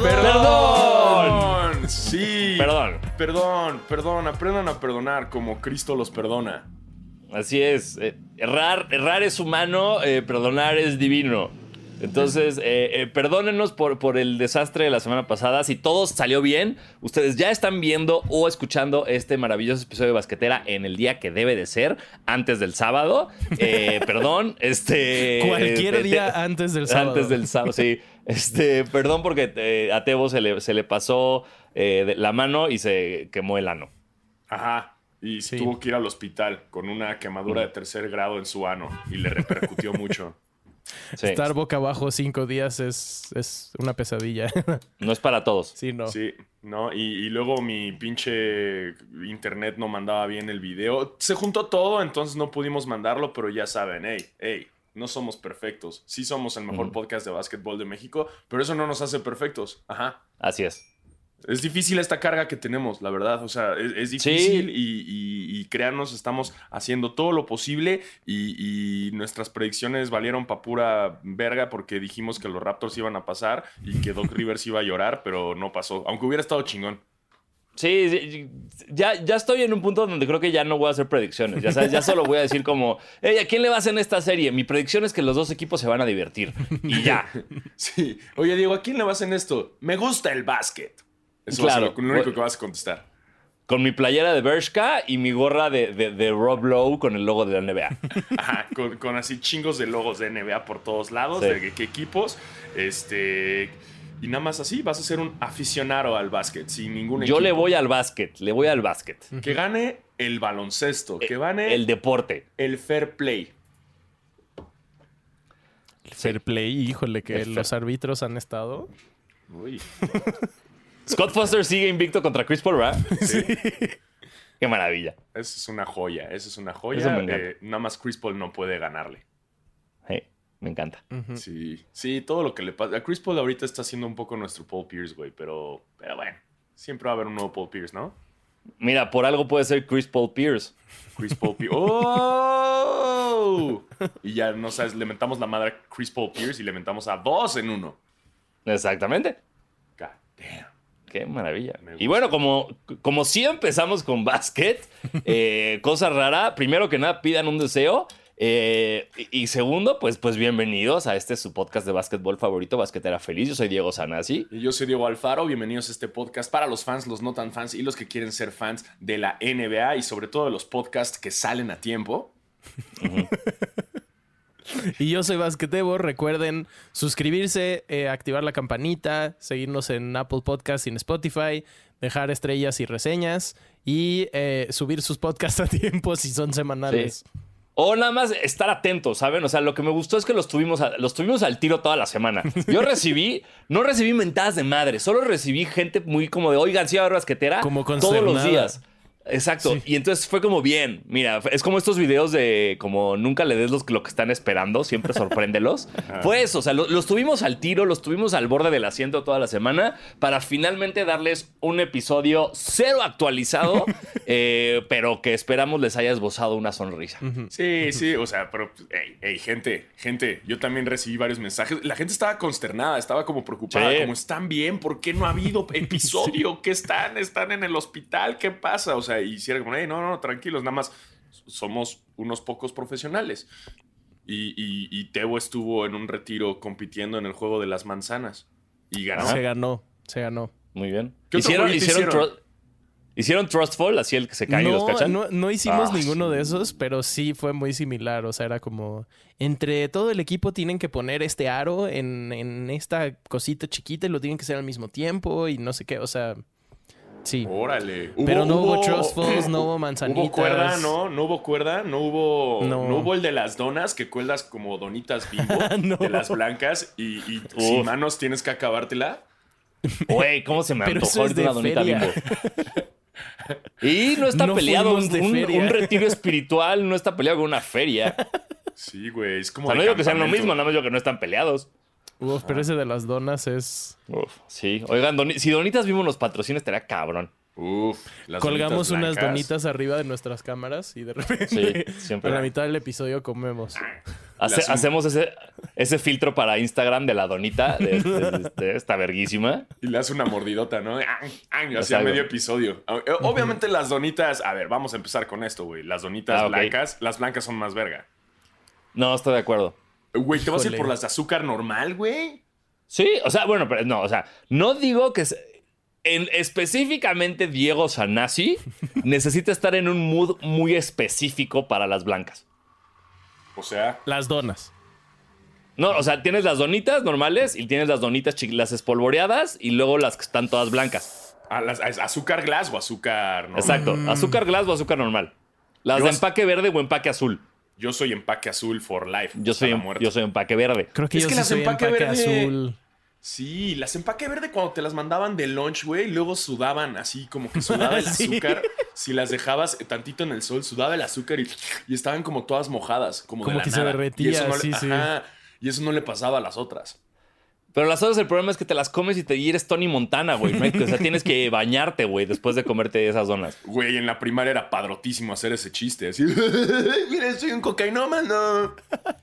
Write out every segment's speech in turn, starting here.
Perdón. ¡Perdón! Sí. Perdón. Perdón, perdón. Aprendan a perdonar como Cristo los perdona. Así es. eh, errar, errar es humano, eh, perdonar es divino. Entonces, eh, eh, perdónenos por, por el desastre de la semana pasada. Si todo salió bien, ustedes ya están viendo o escuchando este maravilloso episodio de Basquetera en el día que debe de ser, antes del sábado. Eh, perdón, este... Cualquier día te- antes del sábado. Antes del sábado, sí. Este, perdón porque eh, a Tebo se le, se le pasó eh, de- la mano y se quemó el ano. Ajá. Y Sí. tuvo que ir al hospital con una quemadura de tercer grado en su ano y le repercutió mucho. Sí. Estar boca abajo cinco días es, es una pesadilla. No es para todos. sí, no. Sí, ¿no? Y, y luego mi pinche internet no mandaba bien el video. Se juntó todo, entonces no pudimos mandarlo, pero ya saben, hey, hey, no somos perfectos. Sí somos el mejor podcast de básquetbol de México, pero eso no nos hace perfectos. Ajá. Así es. Es difícil esta carga que tenemos, la verdad. O sea, es, es difícil y, y, y créanos, estamos haciendo todo lo posible y, y nuestras predicciones valieron pa' pura verga porque dijimos que los Raptors iban a pasar y que Doc Rivers iba a llorar, pero no pasó. Aunque hubiera estado chingón. Sí, ya, ya estoy en un punto donde creo que ya no voy a hacer predicciones. Ya sabes, ya solo voy a decir como, hey, ¿a quién le vas en esta serie? Mi predicción es que los dos equipos se van a divertir. Y ya. Sí. Oye, Diego, ¿a quién le vas en esto? Me gusta el básquet. Eso Claro. ser lo, lo único que vas a contestar. Con mi playera de Bershka y mi gorra de, de, de Rob Lowe con el logo de la NBA. Ajá, con, con así chingos de logos de NBA por todos lados, Sí. de qué equipos. Este. Y nada más así, vas a ser un aficionado al básquet, sin ningún Yo le voy al básquet, le voy al básquet. Que gane el baloncesto, que gane El el, deporte. fair play. Fair play, híjole, que El fair- los árbitros han estado. Uy. Scott Foster sigue invicto contra Chris Paul, ¿verdad? Sí. Qué maravilla. Esa es una joya, esa es una Eso joya. Eh, nada más Chris Paul no puede ganarle. Hey, me encanta. Sí, sí, todo lo que le pasa. A Chris Paul ahorita está siendo un poco nuestro Paul Pierce, güey, pero, pero bueno, siempre va a haber un nuevo Paul Pierce, ¿no? Mira, por algo puede ser Chris Paul Pierce. Chris Paul Pierce. ¡Oh! Y ya, no sabes, le mentamos la madre a Chris Paul Pierce y le mentamos a dos en uno. Exactamente. God damn. Qué maravilla. Y bueno, como, como sí empezamos con básquet, eh, cosa rara, primero que nada pidan un deseo. Eh, y, segundo, pues, pues bienvenidos a este su podcast de básquetbol favorito, Basquetera Feliz. Yo soy Diego Sanasi. Y yo soy Diego Alfaro, bienvenidos a este podcast para los fans, los no tan fans y los que quieren ser fans de la NBA y sobre todo de los podcasts que salen a tiempo. Y yo soy Basquetebo. Recuerden suscribirse, eh, activar la campanita, seguirnos en Apple Podcasts y en Spotify, dejar estrellas y reseñas y eh, subir sus podcasts a tiempo si son semanales. O nada más estar atentos, ¿saben? O sea, lo que me gustó es que los tuvimos, a- los tuvimos al tiro toda la semana. Yo recibí, no recibí mentadas de madre, solo recibí gente muy como de, oigan, sí, va a haber basquetera. Como todos los días. Exacto. Sí. Y entonces fue como bien. Mira, es como estos videos de como nunca le des los, lo que están esperando, siempre sorpréndelos. Fue eso, o sea, lo- los tuvimos al tiro, los tuvimos al borde del asiento toda la semana para finalmente darles un episodio cero actualizado, eh, pero que esperamos les haya esbozado una sonrisa. Sí, sí, o sea, pero, hey, hey, gente, gente, yo también recibí varios mensajes. La gente estaba consternada, estaba como preocupada, Sí. como están bien, ¿por qué no ha habido episodio? ¿Qué están? ¿Están en el hospital? ¿Qué pasa? O sea, y hiciera como, hey, no, no, tranquilos, nada más somos unos pocos profesionales. Y, y, y Teo estuvo en un retiro compitiendo en el juego de las manzanas y ganó. Se ganó, se ganó. Muy bien. ¿Qué otro Hicieron, hicieron, hicieron? tru- hicieron Trustful, así el que se cae y los No, cachan. no, no hicimos Ah, ninguno sí. de esos, pero sí fue muy similar. O sea, era como entre todo el equipo tienen que poner este aro en, en esta cosita chiquita y lo tienen que hacer al mismo tiempo y no sé qué. O sea, sí. Órale. Pero no hubo trust falls, no hubo manzanitas. Hubo cuerda, ¿no? No hubo cuerda, no hubo. No. No, hubo el de las donas, que cuelgas como donitas bimbo No. de las blancas y, y Uf. sin manos tienes que acabártela. Güey, ¿cómo se me Pero antojó es de una donita feria. bimbo? Y no está No peleado un, retiro espiritual, no está peleado con una feria. Sí, güey, es O como. sea, de no digo que sean lo mismo, nada más digo que no están peleados. Uf, pero ese de las donas es. Uf, sí. Oigan, Doni- si Donitas Bimbo nos patrocina, estaría cabrón. Uf, las Colgamos donitas unas donitas arriba de nuestras cámaras y de repente Sí, siempre. a la mitad del episodio comemos. Hace- Las- hacemos ese, ese filtro para Instagram de la donita, de, de- de esta verguísima. Y le hace una mordidota, ¿no? Hacia medio episodio. Eh, Obviamente las donitas... A ver, vamos a empezar con esto, güey. Las donitas Ah, blancas, las blancas son más verga. No, estoy de acuerdo. Güey, ¿te vas a ir por las de azúcar normal, güey? Sí, o sea, bueno, pero no, o sea, no digo que... se- En, específicamente Diego Sanasi necesita estar en un mood muy específico para las blancas. O sea... Las donas. No, o sea, tienes las donitas normales y tienes las donitas las espolvoreadas y luego las que están todas blancas. ah, las- ¿es azúcar glass o azúcar normal? Exacto. Azúcar glass o azúcar normal. Las Yo de empaque verde o empaque azul. Yo soy empaque azul for life. Yo soy, yo soy empaque verde. Creo que Es yo que sí las soy empaque empaque verde- azul. Sí, las empaque verde cuando te las mandaban de lunch, güey, luego sudaban así, como que sudaba el Sí. azúcar. Si las dejabas tantito en el sol, sudaba el azúcar y, y estaban como todas mojadas, como, Como de la que se derretía, y eso no le- sí, sí. ajá, y eso no le pasaba a las otras. Pero las otras, el problema es que te las comes y te y eres Tony Montana, güey. No o sea, tienes que bañarte, güey, después de comerte esas donas. Güey, en la primaria era padrotísimo hacer ese chiste, así. Miren, soy un cocainómano.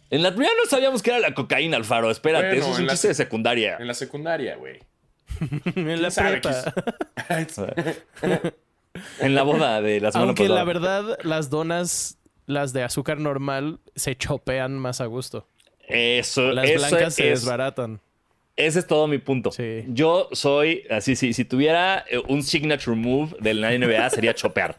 En la primera no sabíamos que era la cocaína, Alfaro. Espérate, Bueno, eso es un chiste de sec- secundaria. En la secundaria, güey. en la prepa. En la boda de la semana Aunque pasada. la verdad, las donas, las de azúcar normal, se chopean más a gusto. Eso, Las eso blancas se es, desbaratan. Ese es todo mi punto. Sí. Yo soy, así, sí, si tuviera eh, un signature move de la NBA sería chopear.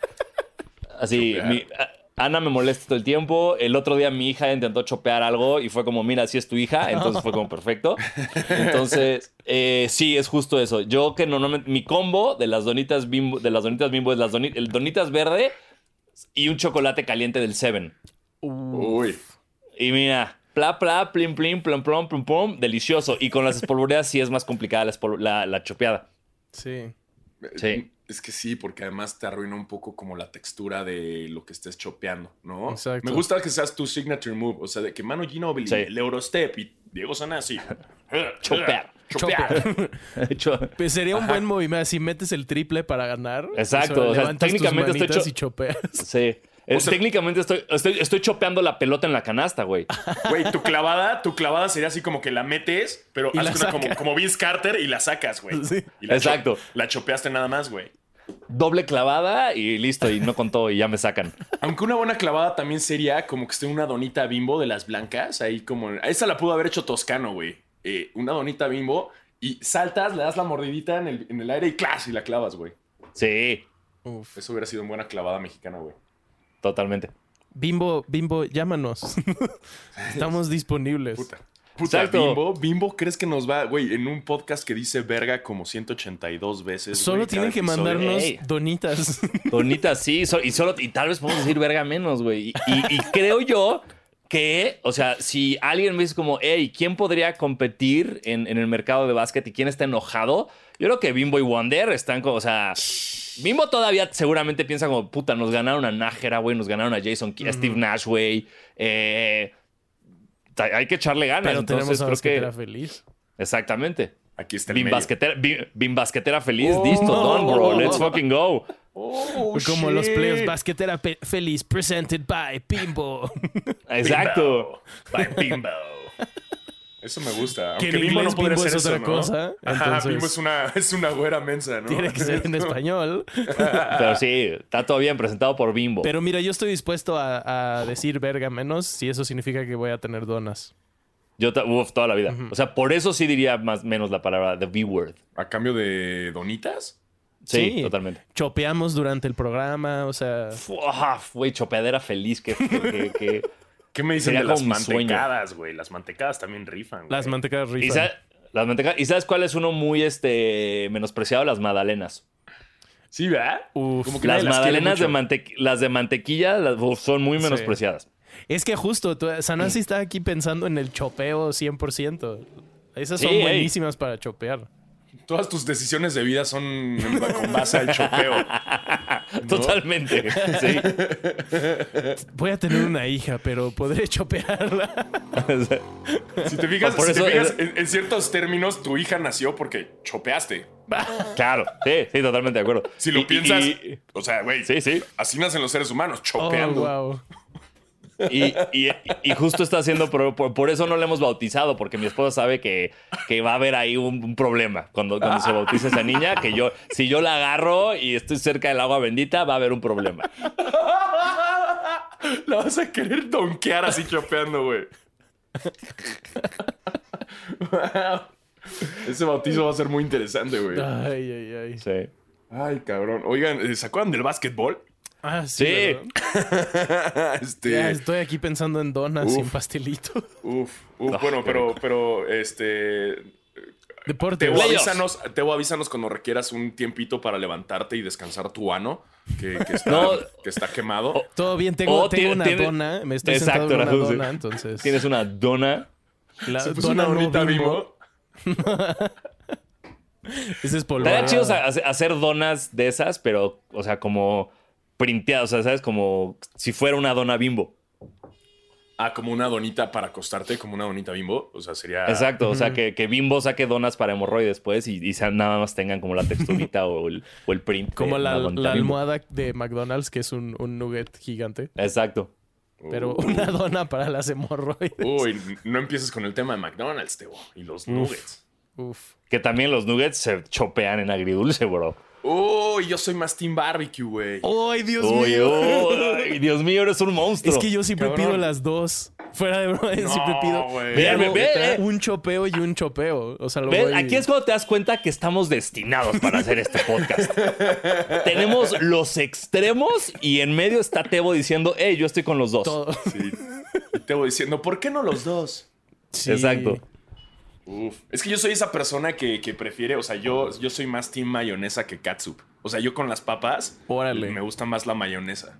Así, Chopear. mi- a- Ana me molesta todo el tiempo. El otro día mi hija intentó chopear algo y fue como, mira, así es tu hija. Entonces fue como perfecto. Entonces, eh, sí, es justo eso. Yo que normalmente, mi combo de las donitas bimbo, de las donitas bimbo es las doni- el donitas verde y un chocolate caliente del Seven. Uy. Y mira, pla, pla, plim, plim, plom, plom, plum, plum, delicioso. Y con las espolvoreadas sí es más complicada la, espol- la, la chopeada. Sí. Sí. Es que sí, porque además te arruina un poco como la textura de lo que estés chopeando, ¿no? Exacto. Me gusta que seas tu signature move, o sea, de que Mano Ginobili, Sí. el Eurostep y Diego Sanasi. Chopear. Chopear. Cho- Pues sería un buen movimiento. Si metes el triple para ganar. Exacto, eso, o sea, levantas tus técnicamente estoy cho- y chopeas. Sí. O sea- técnicamente estoy, estoy, estoy chopeando la pelota en la canasta, güey. Güey, tu clavada, tu clavada sería así como que la metes, pero Y haces la una como, Vince Carter y la sacas, güey. Sí. Cho- Exacto. la chopeaste nada más, güey. Doble clavada y listo, y no contó y ya me sacan. Aunque una buena clavada también sería como que esté una donita bimbo de las blancas, ahí como... Esa la pudo haber hecho Toscano, güey. Eh, una donita bimbo y saltas, le das la mordidita en el, en el aire y ¡clas! y la clavas, güey. Sí, Uf. Eso hubiera sido una buena clavada mexicana, güey. Totalmente. Bimbo, Bimbo, llámanos. Estamos disponibles. Puta. Puta, Exacto. Bimbo, Bimbo, ¿crees que nos va, güey, en un podcast que dice verga como 182 veces? Solo güey, tienen que episodio? mandarnos Ey. donitas. Bonita, sí, so- y solo, y tal vez podemos decir verga menos, güey. Y, y- y creo yo que, o sea, si alguien me dice como, hey, ¿quién podría competir en, en el mercado de básquet y quién está enojado? Yo creo que Bimbo y Wonder están como, o sea, Bimbo todavía seguramente piensa como, puta, nos ganaron a Nájera, güey, nos ganaron a Jason, a Steve Nash, güey. Eh, hay que echarle ganas. Pero entonces tenemos a creo que... feliz. Exactamente. Aquí está el Bim medio. basquetera, Bim, Bim basquetera feliz, Oh. listo, done, bro. Let's fucking go. Oh, Como los shit. playoffs Basquetera Pe- Feliz presented by Bimbo. Exacto. By Bimbo. Eso me gusta. Que Aunque en Bimbo no podría Bimbo ser es eso, otra ¿no? cosa, Ajá, entonces- Bimbo es una, es una güera mensa, ¿no? Tiene que ser en español. Pero sí, está todo bien presentado por Bimbo. Pero mira, yo estoy dispuesto a, a decir verga menos si eso significa que voy a tener donas. Yo, ta- uf, toda la vida. O sea, por eso sí diría más menos la palabra the B-word. ¿A cambio de donitas? Sí, Sí. totalmente. Chopeamos durante el programa, o sea... Fua, Güey, chopeadera feliz. Que, que- que- que- ¿Qué me dicen Sería de las mantecadas, güey? Las mantecadas también rifan, güey. Las mantecadas ¿Y, rifan. sa- las manteca- ¿Y sabes cuál es uno muy este, menospreciado? Las magdalenas. Sí, ¿verdad? Uf. Como que Las magdalenas de, mante- las de mantequilla las, uf, son muy Sí. menospreciadas. Es que justo, tú- Sanasi está aquí pensando en el chopeo 100%. Esas son Sí, ey. buenísimas para chopear. Todas tus decisiones de vida son con base al chopeo. Totalmente. Sí. Voy a tener una hija, pero podré chopearla. Si te fijas, Por si te eso fijas, en, en ciertos términos, tu hija nació porque chopeaste. Claro, sí, sí, totalmente de acuerdo. Si lo Y- piensas, y- o sea, güey, Sí, sí. así nacen los seres humanos, Oh, chopeando. wow. Y, y- y justo está haciendo, por, por- por eso no le hemos bautizado, porque mi esposa sabe que, que va a haber ahí un, un problema cuando, cuando se bautice esa niña, que yo, si yo la agarro y estoy cerca del agua bendita, va a haber un problema. La vas a querer donkear así chopeando, güey. Wow. Ese bautizo va a ser muy interesante, güey. Ay, ay, ay. Sí. Ay, cabrón. Oigan, ¿se acuerdan del básquetbol? Ah, sí. Este. Ya estoy aquí pensando en donas Uf. sin pastelito. Uf, uf, No, bueno, pero, pero, este. Deporte. Teo, avísanos, Teo, avísanos cuando requieras un tiempito para levantarte y descansar tu ano, que, que está, No. que está quemado. Todo bien, tengo, Oh, tengo una tiene- dona. Me estoy Exacto, sentado en una sí. dona, entonces. Tienes una dona. La Se puso dona una no bonita bimbo. bimbo. Ese es polvo. Estaría chido hacer donas de esas, pero, o sea, como printeadas, o sea, ¿sabes? Como si fuera una dona bimbo. Ah, como una donita para acostarte, como una donita bimbo. O sea, sería. Exacto, o sea, que, que Bimbo saque donas para hemorroides, pues, y, y sean- nada más tengan como la texturita o, el, o el print. Como la, la Bimbo. almohada de McDonald's, que es un, un nugget gigante. Exacto. Pero Uh. una dona para las hemorroides. Uy, no empieces con el tema de McDonald's, Teo. Y los nuggets. Uf. Que también los nuggets se chopean en agridulce, bro. Uy, yo soy más Team Barbecue, güey. ¡Ay, Dios mío! uy, Dios mío, eres un monstruo. Es que yo siempre Cabrón. pido las dos. Fuera de broma, No, siempre pido. güey. Ve, un chopeo y un chopeo. O sea, lo Aquí es cuando te das cuenta que estamos destinados para hacer este podcast. Tenemos los extremos y en medio está Tebo diciendo, hey, yo estoy con los dos. todo. Sí. Y Teo diciendo, ¿por qué no los dos? Sí. Exacto. Uf. Es que yo soy esa persona que, que prefiere, o sea, yo, yo soy más team mayonesa que catsup. O sea, yo con las papas Órale. me gusta más la mayonesa.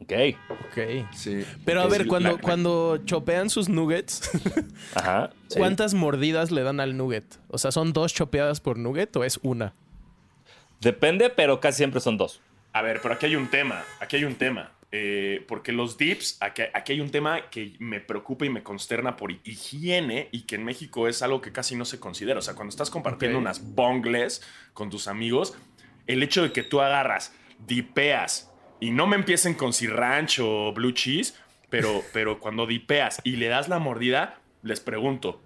Ok. Ok. Sí. Pero a Es ver, cuando, la- cuando chopean sus nuggets, Ajá. sí. ¿cuántas mordidas le dan al nugget? O sea, ¿son dos chopeadas por nugget o es una? Depende, pero casi siempre son dos. A ver, pero aquí hay un tema, aquí hay un tema. Eh, porque los dips, aquí, aquí hay un tema que me preocupa y me consterna por higiene y que en México es algo que casi no se considera. O sea, cuando estás compartiendo unas bongles con tus amigos, el hecho de que tú agarras, dipeas y no me empiecen con sriracha o blue cheese, pero, pero cuando dipeas y le das la mordida, les pregunto,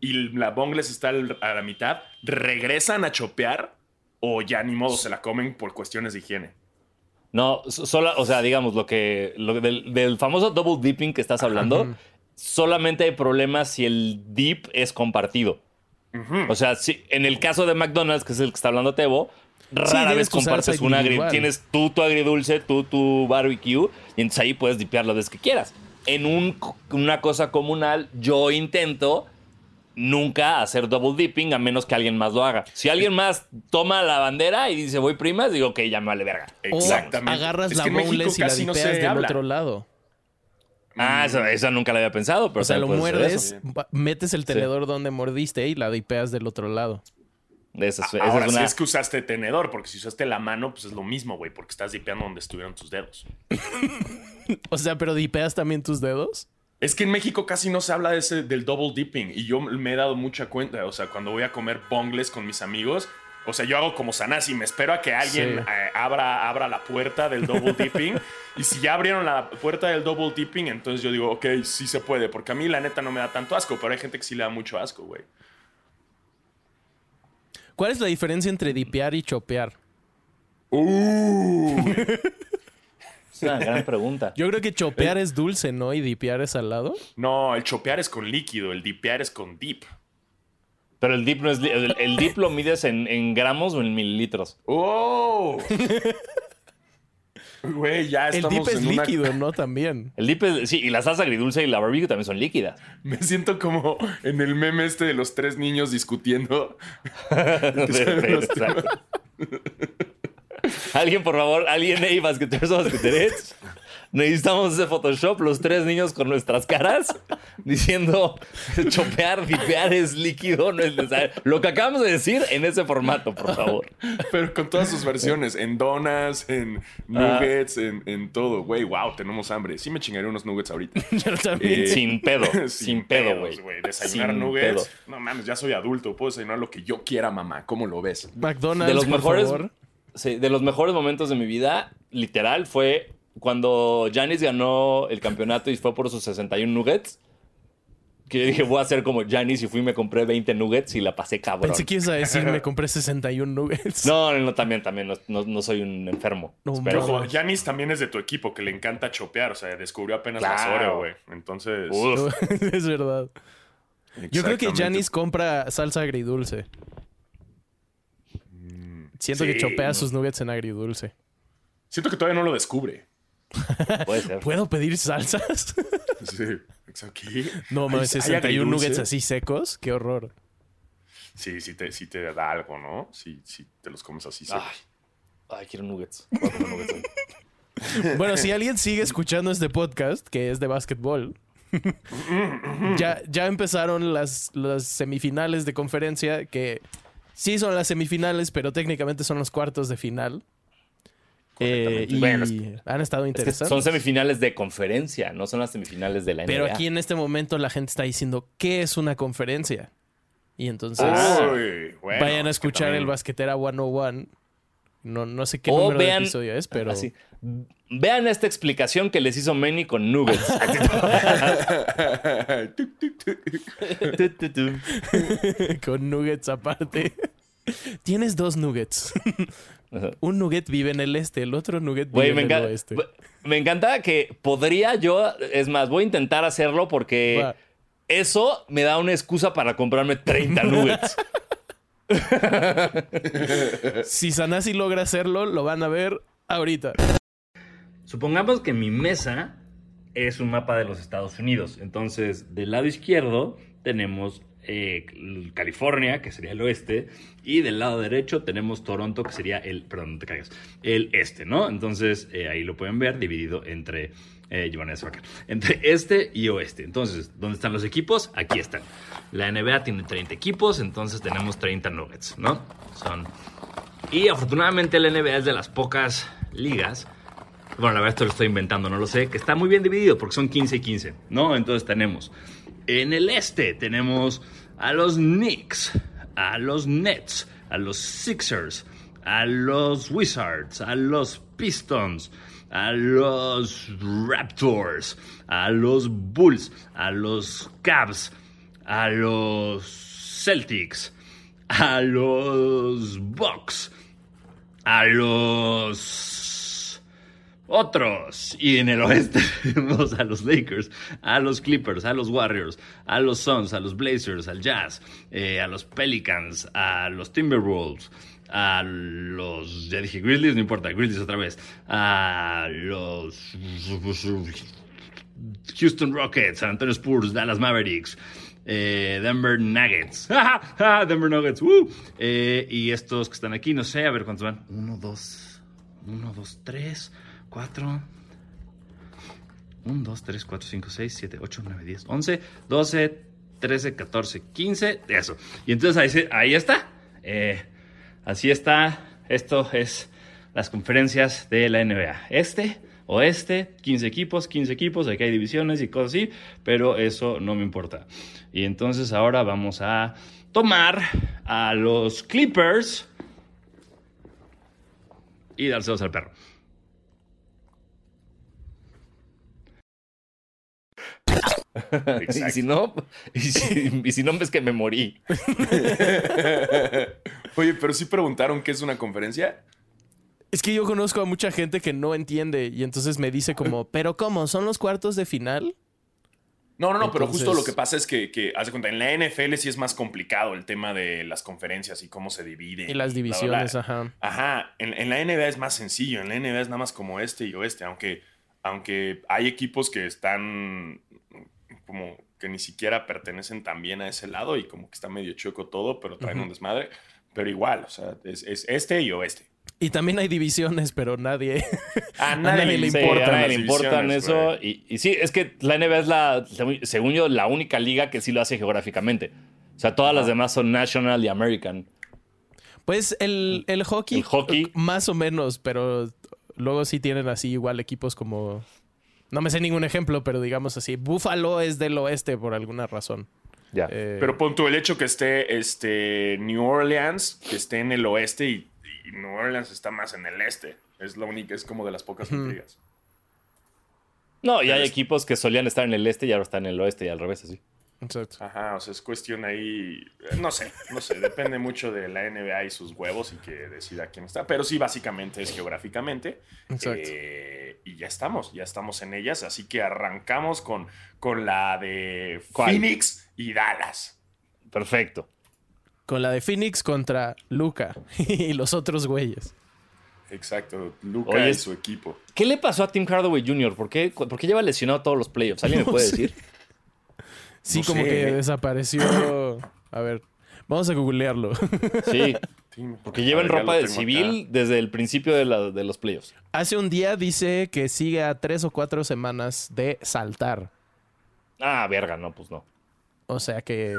y la bongles está a la mitad, ¿regresan a chopear o ya ni modo se la comen por cuestiones de higiene? No, so- solo, o sea, digamos, lo que. Lo del, del famoso double dipping que estás hablando, solamente hay problemas si el dip es compartido. O sea, si, en el caso de McDonald's, que es el que está hablando Tebo, rara vez compartes una agri individual. Tienes tú tu agridulce, tú tu barbecue, y entonces ahí puedes dipear las veces que quieras. En un- una cosa comunal, yo intento nunca hacer double dipping a menos que alguien más lo haga. Si alguien más toma la bandera y dice voy primas, digo que ya me vale verga. Exactamente. O agarras Es la boneless y la no del habla. otro lado. Ah, esa, esa nunca la había pensado, pero O sea, lo muerdes, metes el tenedor donde mordiste y la dipeas del otro lado. eso. Esa es, esa Ahora, es si una- es que usaste tenedor, porque si usaste la mano, pues es lo mismo, güey, porque estás dipeando donde estuvieron tus dedos. O sea, pero dipeas también tus dedos. Es que en México casi no se habla de ese, del double dipping y yo me he dado mucha cuenta. O sea, cuando voy a comer bongles con mis amigos, o sea, yo hago como Sanasi, me espero a que alguien Sí. eh, abra, abra la puerta del double dipping. y si ya abrieron la puerta del double dipping, entonces yo digo, ok, sí se puede, porque a mí la neta no me da tanto asco, pero hay gente que sí le da mucho asco, güey. ¿Cuál es la diferencia entre dipear y chopear? es una gran pregunta. Yo creo que chopear es dulce, ¿no? Y dipear es salado. No, el chopear es con líquido, el dipear es con dip. Pero el dip no es. El, el dip lo mides en, en gramos o en mililitros. ¡Oh! Güey, ya El estamos dip es en una- líquido, ¿no? También. El dip es. Sí, y la salsa agridulce y la barbecue también son líquidas. Me siento como en el meme este de los tres niños discutiendo. Alguien, por favor, alguien, hey, basqueteros o basqueterets, necesitamos ese Photoshop, los tres niños con nuestras caras, diciendo chopear, vipear es líquido, no es necesario. Lo que acabamos de decir en ese formato, por favor. Pero con todas sus versiones, en donas, en nuggets, en, en, todo. Güey, wow, tenemos hambre. Sí me chingaré unos nuggets ahorita. Yo también. Eh, sin pedo, sin, pedo, güey. Desayunar nuggets. No mames, ya soy adulto, puedo desayunar lo que yo quiera, mamá. ¿Cómo lo ves? McDonald's, de los por mejores, favor. Sí, de los mejores momentos de mi vida, literal, fue cuando Janis ganó el campeonato y fue por sus 61 nuggets. Que yo dije, voy a hacer como Janis y fui y me compré 20 nuggets y la pasé cabrón. Pensé que ibas a decir, me compré 61 nuggets. No, no, también, también, no, no, no soy un enfermo. No, Pero- Janis también es de tu equipo, que le encanta chopear. O sea, descubrió apenas la Claro. Oreo, güey. Entonces. Uf. es verdad. Yo creo que. Janis compra salsa agridulce. Siento que chopea no. sus nuggets en agridulce. Siento que todavía no lo descubre. Puede ser. ¿Puedo pedir salsas? Sí. Exacto. No, ¿Hay- mames, hay 61 agridulce? nuggets así secos. Qué horror. Sí, sí te, sí te da algo, ¿no? Sí, sí te los comes así. Ay, ay, quiero nuggets. Nuggets. Bueno, si alguien sigue escuchando este podcast, que es de básquetbol, ya, ya empezaron las, las semifinales de conferencia, que sí son las semifinales, pero técnicamente son los cuartos de final. Eh, y Bueno, es han estado Es que interesantes. son semifinales de conferencia, no son las semifinales de la NBA. pero aquí en este momento la gente está diciendo, ¿qué es una conferencia? Y entonces. Uy, bueno, vayan a escuchar también- el Basquetera 101. No, no sé qué O número vean- de episodio es, pero Así. Vean esta explicación que les hizo Manny con nuggets. Con nuggets aparte. Tienes dos nuggets. Un nugget vive en el este, el otro nugget vive en el encanta, oeste. me encanta que podría yo, es más, voy a intentar hacerlo porque Va. eso me da una excusa para comprarme 30 nuggets. Si Sanasi logra hacerlo, lo van a ver ahorita. Supongamos que mi mesa es un mapa de los Estados Unidos. Entonces, del lado izquierdo tenemos eh, California, que sería el oeste, y del lado derecho tenemos Toronto, que sería el, perdón, no te caigas, el este, ¿no? Entonces, eh, ahí lo pueden ver dividido entre, eh, entre este y oeste. Entonces, ¿dónde están los equipos? Aquí están. La NBA tiene 30 equipos, entonces tenemos 30 nuggets, ¿no? Son... Y afortunadamente la NBA es de las pocas ligas bueno, la verdad esto lo estoy inventando, no lo sé, que está muy bien dividido porque son 15 y 15, ¿no? Entonces tenemos, en el este tenemos a los Knicks, a los Nets, a los Sixers, a los Wizards, a los Pistons, a los Raptors, a los Bulls, a los Cavs, a los Celtics, a los Bucks, a los otros. Y en el oeste tenemos a los Lakers, a los Clippers, a los Warriors, a los Suns, a los Blazers, al Jazz, eh, a los Pelicans, a los Timberwolves, a los... Ya dije Grizzlies, no importa, Grizzlies otra vez. A los... Houston Rockets, San Antonio Spurs, Dallas Mavericks, eh, Denver Nuggets. Denver Nuggets. ¡uh! Eh, y estos que están aquí, no sé, a ver cuántos van. Uno, dos, uno, dos, tres, cuatro. 1, 2, 3, 4, 5, 6, 7, 8, 9, 10, 11, 12, 13, 14, 15. Eso. Y entonces ahí, ahí está. Eh, así está. Esto es las conferencias de la NBA. Este, oeste, 15 equipos, 15 equipos. Aquí hay divisiones y cosas así. Pero eso no me importa. Y entonces ahora vamos a tomar a los Clippers y dárselos al perro. y si no, y si, y si no, ves que me morí. Oye, pero sí preguntaron qué es una conferencia. Es que yo conozco a mucha gente que no entiende y entonces me dice como, pero ¿cómo? ¿Son los cuartos de final? No, no, no, pero justo lo que pasa es que, que, haz de cuenta, en la NFL sí es más complicado el tema de las conferencias y cómo se dividen. Y las bla, bla, bla. divisiones, ajá. Ajá, en, en la NBA es más sencillo, en la NBA es nada más como este y oeste, aunque, aunque hay equipos que están como que ni siquiera pertenecen también a ese lado y como que está medio chueco todo, pero traen un desmadre, pero igual, o sea, es, es este y oeste. Y también hay divisiones, pero nadie. A nadie, le Sí, importa. a nadie le importan eso. Y, y sí, es que la NBA es la, según yo, la única liga que sí lo hace geográficamente. O sea, todas las demás son National y American. Pues el, el hockey. El hockey. Más o menos, pero luego sí tienen así igual equipos como. No me sé ningún ejemplo, pero digamos así. Buffalo es del oeste por alguna razón. Ya. Eh, Pero pon tú el hecho que esté este, New Orleans, que esté en el oeste y, y New Orleans está más en el este. Es la única, es como de las pocas intrigas. no, y hay es- equipos que solían estar en el este y ahora están en el oeste y al revés, así. exacto. Ajá, o sea, es cuestión ahí. eh, No sé, no sé. Depende mucho de la NBA y sus huevos y que decida quién está. Pero sí, básicamente es geográficamente. Exacto. Eh, y ya estamos, ya estamos en ellas. Así que arrancamos con, con la de ¿Cuál? Phoenix y Dallas. Perfecto. Con la de Phoenix contra Luca y los otros güeyes. Exacto, Luca Oye, y es- su equipo. ¿Qué le pasó a Tim Hardaway Jr.? ¿Por qué, por qué lleva lesionado todos los playoffs? ¿Alguien me puede sé. decir? Sí, No como sé. que desapareció. A ver, vamos a googlearlo. Sí, porque a lleva en ver, ya ropa de civil acá. desde el principio de, la- de los playoffs. Hace un día dice que sigue a tres o cuatro semanas de saltar. Ah, verga, no, pues no. O sea que.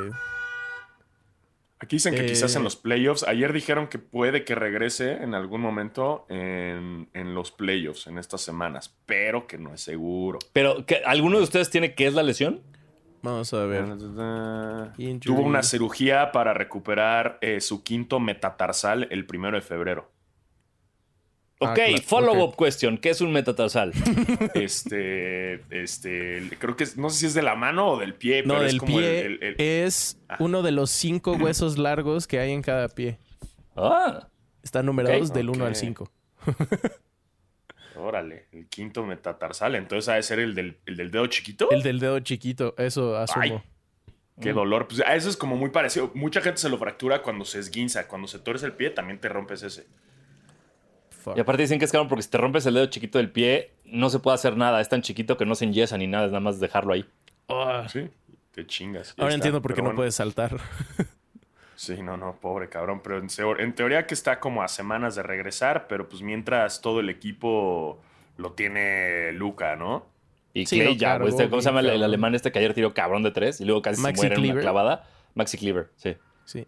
Aquí dicen que Eh, quizás en los playoffs. Ayer dijeron que puede que regrese en algún momento en, en los playoffs en estas semanas, pero que no es seguro. Pero, ¿qué- ¿alguno de ustedes tiene qué es la lesión? Vamos a ver. Injury. Tuvo una cirugía para recuperar eh, su quinto metatarsal el primero de febrero. Ah, Ok, claro, follow-up ok. question. ¿Qué es un metatarsal? Este, este, creo que es- no sé si es de la mano o del pie, No, pero es del como el- pie el- el- es uno de los cinco huesos largos que hay en cada pie. Ah, Están numerados del 1 al Ok. 5. órale, el quinto metatarsal. Entonces ha de ser el del, el del dedo chiquito. El del dedo chiquito, eso asumo. Ay. Qué dolor. Pues a eso es como muy parecido. Mucha gente se lo fractura cuando se esguinza. Cuando se torce el pie, también te rompes ese. Fuck. y aparte dicen que es cabrón porque si te rompes el dedo chiquito del pie, no se puede hacer nada. Es tan chiquito que no se enyesa ni nada, es nada más dejarlo ahí. Ah, Sí, te chingas. Ahora está. entiendo por qué Pero no bueno. puedes saltar. Sí, no, no, pobre cabrón. Pero en, teoría que está como a semanas de regresar, pero pues mientras todo el equipo lo tiene Luca, ¿no? Y Sí, Clay ya, cargó este, ¿cómo se llama el, alemán este que ayer tiró cabrón de tres y luego casi Maxi se muere en una clavada? Maxi Cleaver, sí. Sí.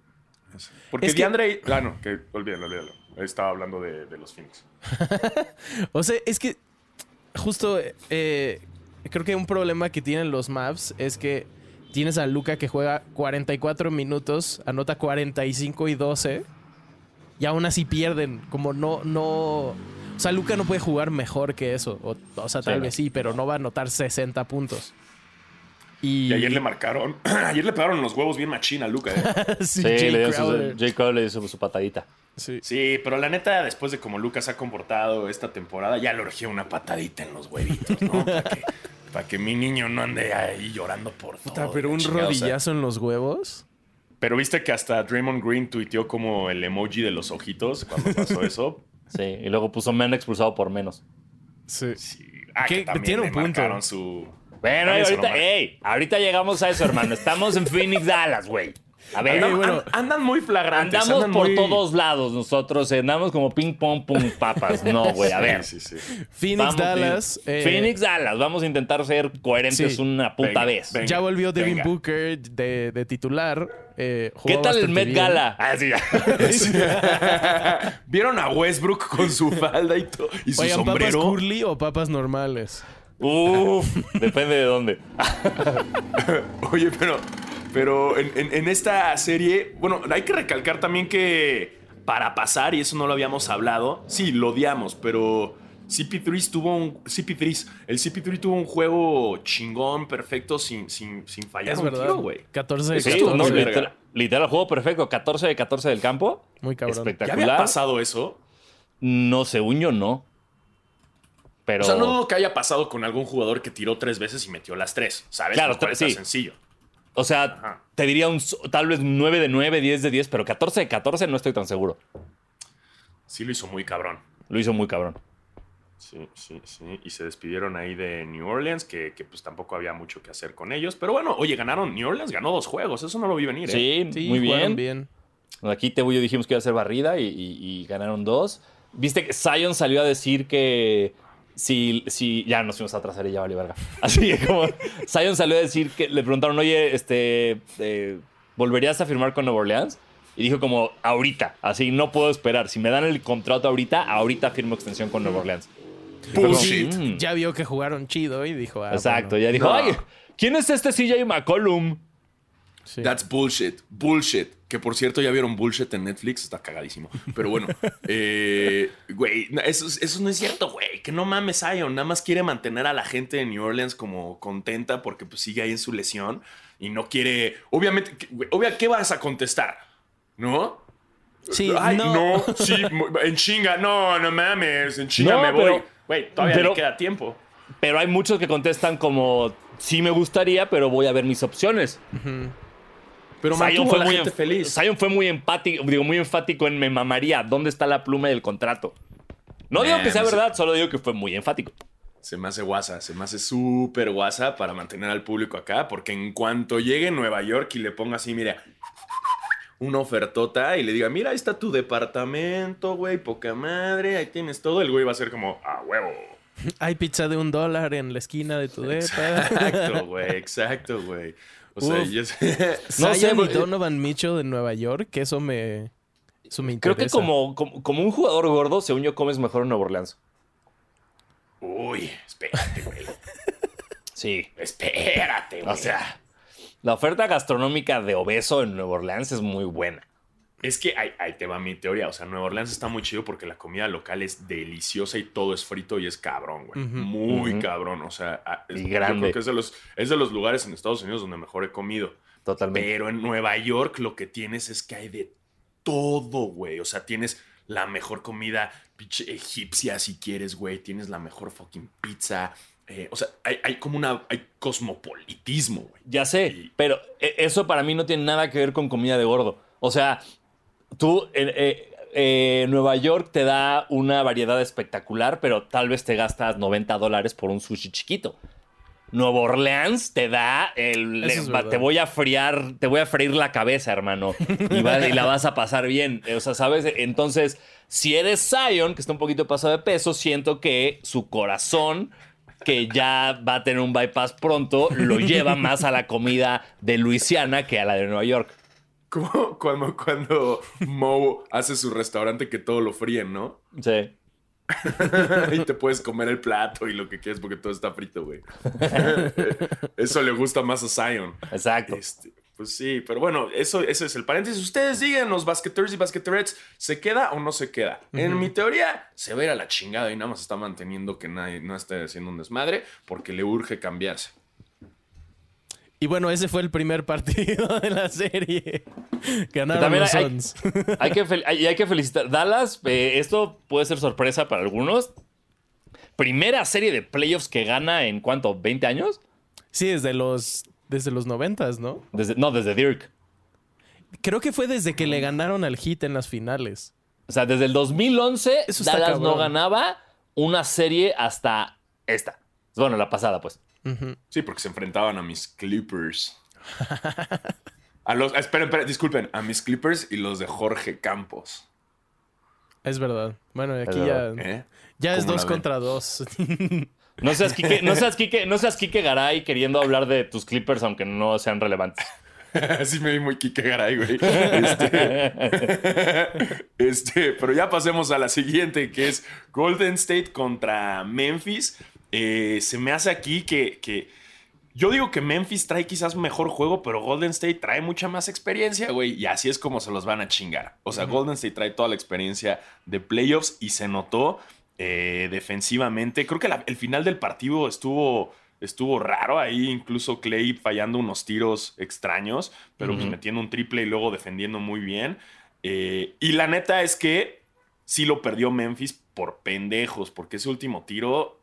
Porque Es que- DeAndre... Ah, no, que olvídalo, olvídalo. Estaba hablando de, de los Phoenix. O sea, es que justo eh, creo que un problema que tienen los Mavs es que tienes a Luca que juega 44 minutos, anota 45 y 12 y aún así pierden. Como no, no... O sea, Luca no puede jugar mejor que eso. O, o sea, tal Sí, vez sí, pero no va a anotar 60 puntos. Y, Y ayer le marcaron... ayer le pegaron los huevos bien machín a Luca, ¿eh? sí, Sí, Jay le dio su, Crowder. Le dio su, su patadita. Sí. Sí, pero la neta, después de como Lucas ha comportado esta temporada, ya le urgía una patadita en los huevitos, ¿no? Para que, pa' que mi niño no ande ahí llorando por Puta, todo. pero un chingada, o sea. rodillazo en los huevos. Pero viste que hasta Draymond Green tuiteó como el emoji de los ojitos cuando pasó eso. Sí, y luego puso men expulsado por menos. Sí. Sí. Ah, Que- también tiene le un punto. marcaron su... Bueno, lo ahorita, ey, ahorita llegamos a eso, hermano. Estamos en Phoenix, Dallas, güey. A ver, Andan, bueno. an- andan muy flagrantes. andamos andan por muy- todos lados nosotros. eh, Andamos como ping pong, pum, papas. No, güey, a ver. Sí, sí, sí. Phoenix Vamos, Dallas. eh, Phoenix, Dallas. Vamos a intentar ser coherentes Sí. una puta Venga, vez. venga. Ya volvió Devin venga. Booker de, de titular. eh, ¿Qué tal el Met. Gala? Ah, sí, ya. ¿Vieron a Westbrook con su falda y, y su Oigan, ¿papas curly o papas normales? Uf, depende de dónde. Oye, pero, pero en, en- en esta serie, bueno, hay que recalcar también que para pasar, y eso no lo habíamos hablado, sí, lo odiamos, pero CP3 tuvo un. CP3, el CP3 tuvo un juego chingón, perfecto, sin, sin, sin fallar Es un verdad. güey. 14 de Sí, Sí, 14. no, literal, literal, juego perfecto. 14 de 14 del campo. Muy cabrón. ¿Ya había Espectacular. pasado eso? No, según yo, no. Pero. O sea, no dudo que haya pasado con algún jugador que tiró tres veces y metió las tres, ¿sabes? Claro, cual sí. sencillo. O sea, Ajá. te diría un tal vez 9 de 9, 10 de 10, pero 14 de 14 no estoy tan seguro. Sí lo hizo muy cabrón. Lo hizo muy cabrón. Sí, sí, sí. Y se despidieron ahí de New Orleans, que, que, pues tampoco había mucho que hacer con ellos. Pero bueno, oye, ganaron. New Orleans ganó dos juegos. Eso no lo vi venir, ¿eh? Sí, Sí, muy bien. bien. Aquí Tebo y yo dijimos que iba a ser barrida y, y- y ganaron dos. viste que Zion salió a decir que si, si ya nos fuimos a atrasar y ya vale verga. Así que como Zion salió a decir que le preguntaron, oye, este, eh, ¿volverías a firmar con Nueva Orleans? Y dijo como, ahorita, así no puedo esperar. Si me dan el contrato ahorita, ahorita firmo extensión con Nueva Orleans. Bullshit. Mm. Ya vio que jugaron chido y dijo, ah, Exacto, bueno. ya dijo, No. ay, ¿quién es este CJ McCollum? Sí. That's bullshit. Bullshit. Que por cierto, ya vieron bullshit en Netflix. Está cagadísimo. Pero bueno, eh, güey, eso, eso no es cierto, güey. Que no mames, Zion. Nada más quiere mantener a la gente de New Orleans como contenta porque pues sigue ahí en su lesión y no quiere. Obviamente, güey, obvia, ¿qué vas a contestar? ¿No? Sí, Ay, no. no. sí, en chinga. No, no mames. En chinga No, me pero- voy. Güey, todavía pero- le queda tiempo. Pero hay muchos que contestan como, sí me gustaría, pero voy a ver mis opciones. Pero Zion fue, la muy feliz. Zion fue muy empático, digo, muy enfático en me mamaría. ¿Dónde está la pluma del contrato? No digo Man, que sea verdad, solo digo que fue muy enfático. Se me hace guasa, se me hace súper guasa para mantener al público acá, porque en cuanto llegue a Nueva York y le ponga así, mira, una ofertota y le diga, mira, ahí está tu departamento, güey, poca madre, ahí tienes todo, el güey va a ser como, a huevo. Hay pizza de un dólar en la esquina de tu depa. Exacto, güey, exacto, güey. O sea, Uf. yo sé- No sé, y Donovan Mitchell de Nueva York, que eso me, eso me Creo interesa. que como, como, como un jugador gordo, según yo, comes mejor en Nueva Orleans. Uy, espérate, güey. Sí. Espérate, güey. O sea, la oferta gastronómica de obeso en Nueva Orleans es muy buena. Es que ahí, ahí te va mi teoría. O sea, Nueva Orleans está muy chido porque la comida local es deliciosa y todo es frito y es cabrón, güey. Muy cabrón. O sea, ah, es- Y yo grande. creo que es de, los, es de los lugares en Estados Unidos donde mejor he comido. Totalmente. Pero en Nueva York lo que tienes es que hay de todo, güey. O sea, tienes la mejor comida pinche egipcia si quieres, güey. Tienes la mejor fucking pizza. Eh, o sea, hay, hay como una... Hay cosmopolitismo, güey. Ya sé, Y- pero eh, eso para mí no tiene nada que ver con comida de gordo. O sea, tú, eh, eh, Nueva York te da una variedad espectacular, pero tal vez te gastas 90 dólares por un sushi chiquito. Nueva Orleans te da el. Te voy a friar, te voy a freír la cabeza, hermano. Y, va- y la vas a pasar bien. O sea, ¿sabes? Entonces, si eres Zion, que está un poquito pasado de peso, siento que su corazón, que ya va a tener un bypass pronto, lo lleva más a la comida de Luisiana que a la de Nueva York. Como cuando, cuando Mo hace su restaurante que todo lo fríen, ¿no? Sí. y te puedes comer el plato y lo que quieras porque todo está frito, güey. Eso le gusta más a Zion. Exacto. Este, pues sí, pero bueno, eso, ese es el paréntesis. Ustedes díganos, basqueters y basqueterettes, ¿se queda o no se queda? En mi teoría, se va a ir a la chingada y nada más está manteniendo que nadie no esté haciendo un desmadre porque le urge cambiarse. Y bueno, ese fue el primer partido de la serie. Ganaron También los hay- Suns. Hay que, fel- hay, que felicitar. Dallas, eh, esto puede ser sorpresa para algunos. Primera serie de playoffs que gana en cuánto, ¿20 años? Sí, desde los, desde los noventas, ¿no? Desde, no, desde Dirk. Creo que fue desde que le ganaron al Heat en las finales. O sea, desde el 2011 Eso está Dallas no ganaba una serie hasta esta. Bueno, la pasada, pues. Sí, porque se enfrentaban a mis Clippers. A los, esperen, esperen, disculpen, a mis Clippers y los de Jorge Campos. Es verdad. Bueno, aquí verdad. ya, ¿eh? ya es ¿Cómo la dos contra dos. No seas Kike, no seas Kike, no seas Kike Garay queriendo hablar de tus Clippers aunque no sean relevantes. Así me vi muy Kike Garay, güey. Este, este, pero ya pasemos a la siguiente, que es Golden State contra Memphis. Eh, se me hace aquí que, que yo digo que Memphis trae quizás mejor juego, pero Golden State trae mucha más experiencia, güey. Y así es como se los van a chingar. O sea, Golden State trae toda la experiencia de playoffs y se notó eh, defensivamente. Creo que la- el final del partido estuvo, estuvo raro. Ahí incluso Clay fallando unos tiros extraños, pero pues metiendo un triple y luego defendiendo muy bien. Eh, y la neta es que sí lo perdió Memphis por pendejos, porque ese último tiro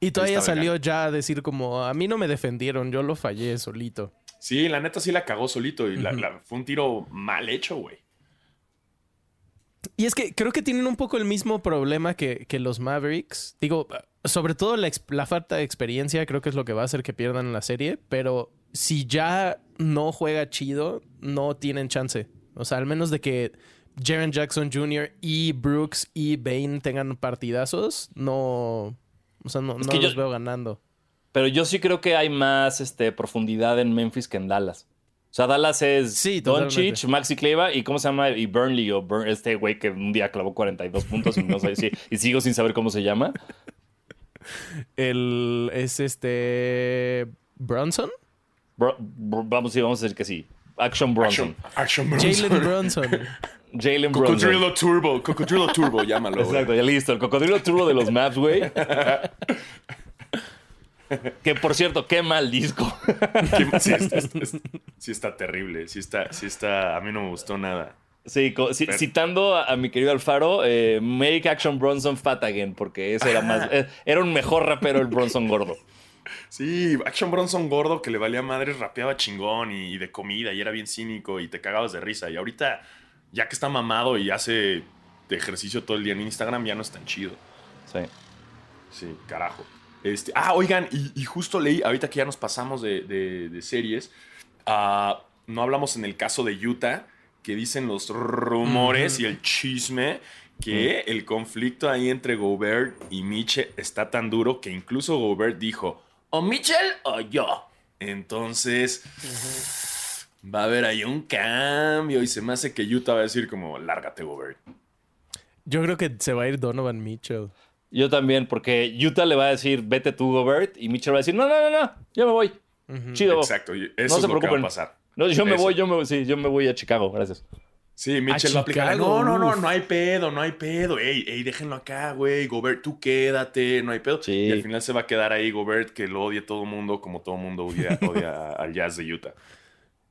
Y todavía salió ya a decir como, a mí no me defendieron, yo lo fallé solito. Sí, la neta sí la cagó solito y la- fue un tiro mal hecho, güey. Y es que creo que tienen un poco el mismo problema que, que los Mavericks. Digo, sobre todo la, la falta de experiencia creo que es lo que va a hacer que pierdan la serie, pero si ya no juega chido, no tienen chance. O sea, al menos de que Jaren Jackson Jr. y Brooks y Bain tengan partidazos, no. O sea, no, los yo- veo ganando. Pero yo sí creo que hay más este, profundidad en Memphis que en Dallas. O sea, Dallas es Sí, Doncic. Maxi Cleva y ¿cómo se llama? Y Burnley o Burn- este güey que un día clavó 42 puntos y no sé si y sigo sin saber cómo se llama. El. Es este. Bronson? Bro- bro- vamos, sí, vamos a decir que sí. Action Bronson. Action, Action Jalen Bronson. Jalen Bronson. Cocodrilo Turbo, Cocodrilo Turbo, llámalo. Exacto, ya listo. El cocodrilo turbo de los maps, güey. que por cierto, qué mal disco. Sí, está, está- está- sí está terrible. Sí está, sí está. A mí no me gustó nada. Sí, citando a, a mi querido Alfaro, eh, Make Action Bronson Fat Again, porque ese era más. eh, era un mejor rapero el Bronson gordo. Sí, Action Bronson gordo que le valía madre, rapeaba chingón y, y de comida y era bien cínico y te cagabas de risa. Y ahorita, ya que está mamado y hace ejercicio todo el día en Instagram, ya no es tan chido. Sí. Sí, carajo. Este, ah, oigan, y, y justo leí, ahorita que ya nos pasamos de, de- de series, ah, no hablamos en el caso de Utah, que dicen los rumores y el chisme que el conflicto ahí entre Gobert y Mitchell está tan duro que incluso Gobert dijo, o Mitchell o yo. Entonces, va a haber ahí un cambio y se me hace que Utah va a decir como, lárgate Gobert. Yo creo que se va a ir Donovan Mitchell. Yo también, porque Utah le va a decir, vete tú, Gobert, y Mitchell va a decir, no, no, no, no, yo me voy. Chido. Exacto, eso No es se lo que va a preocupen. pasar. No, yo me Eso. voy, yo me voy, sí, yo me voy a Chicago, gracias. Sí, Mitchell A va a aplicar. Chicago, No, no, no, no hay pedo, no hay pedo. Ey, ey, déjenlo acá, güey. Gobert, tú quédate, no hay pedo. Sí. Y al final se va a quedar ahí Gobert, que lo odie todo el mundo, como todo el mundo odia, odia al Jazz de Utah.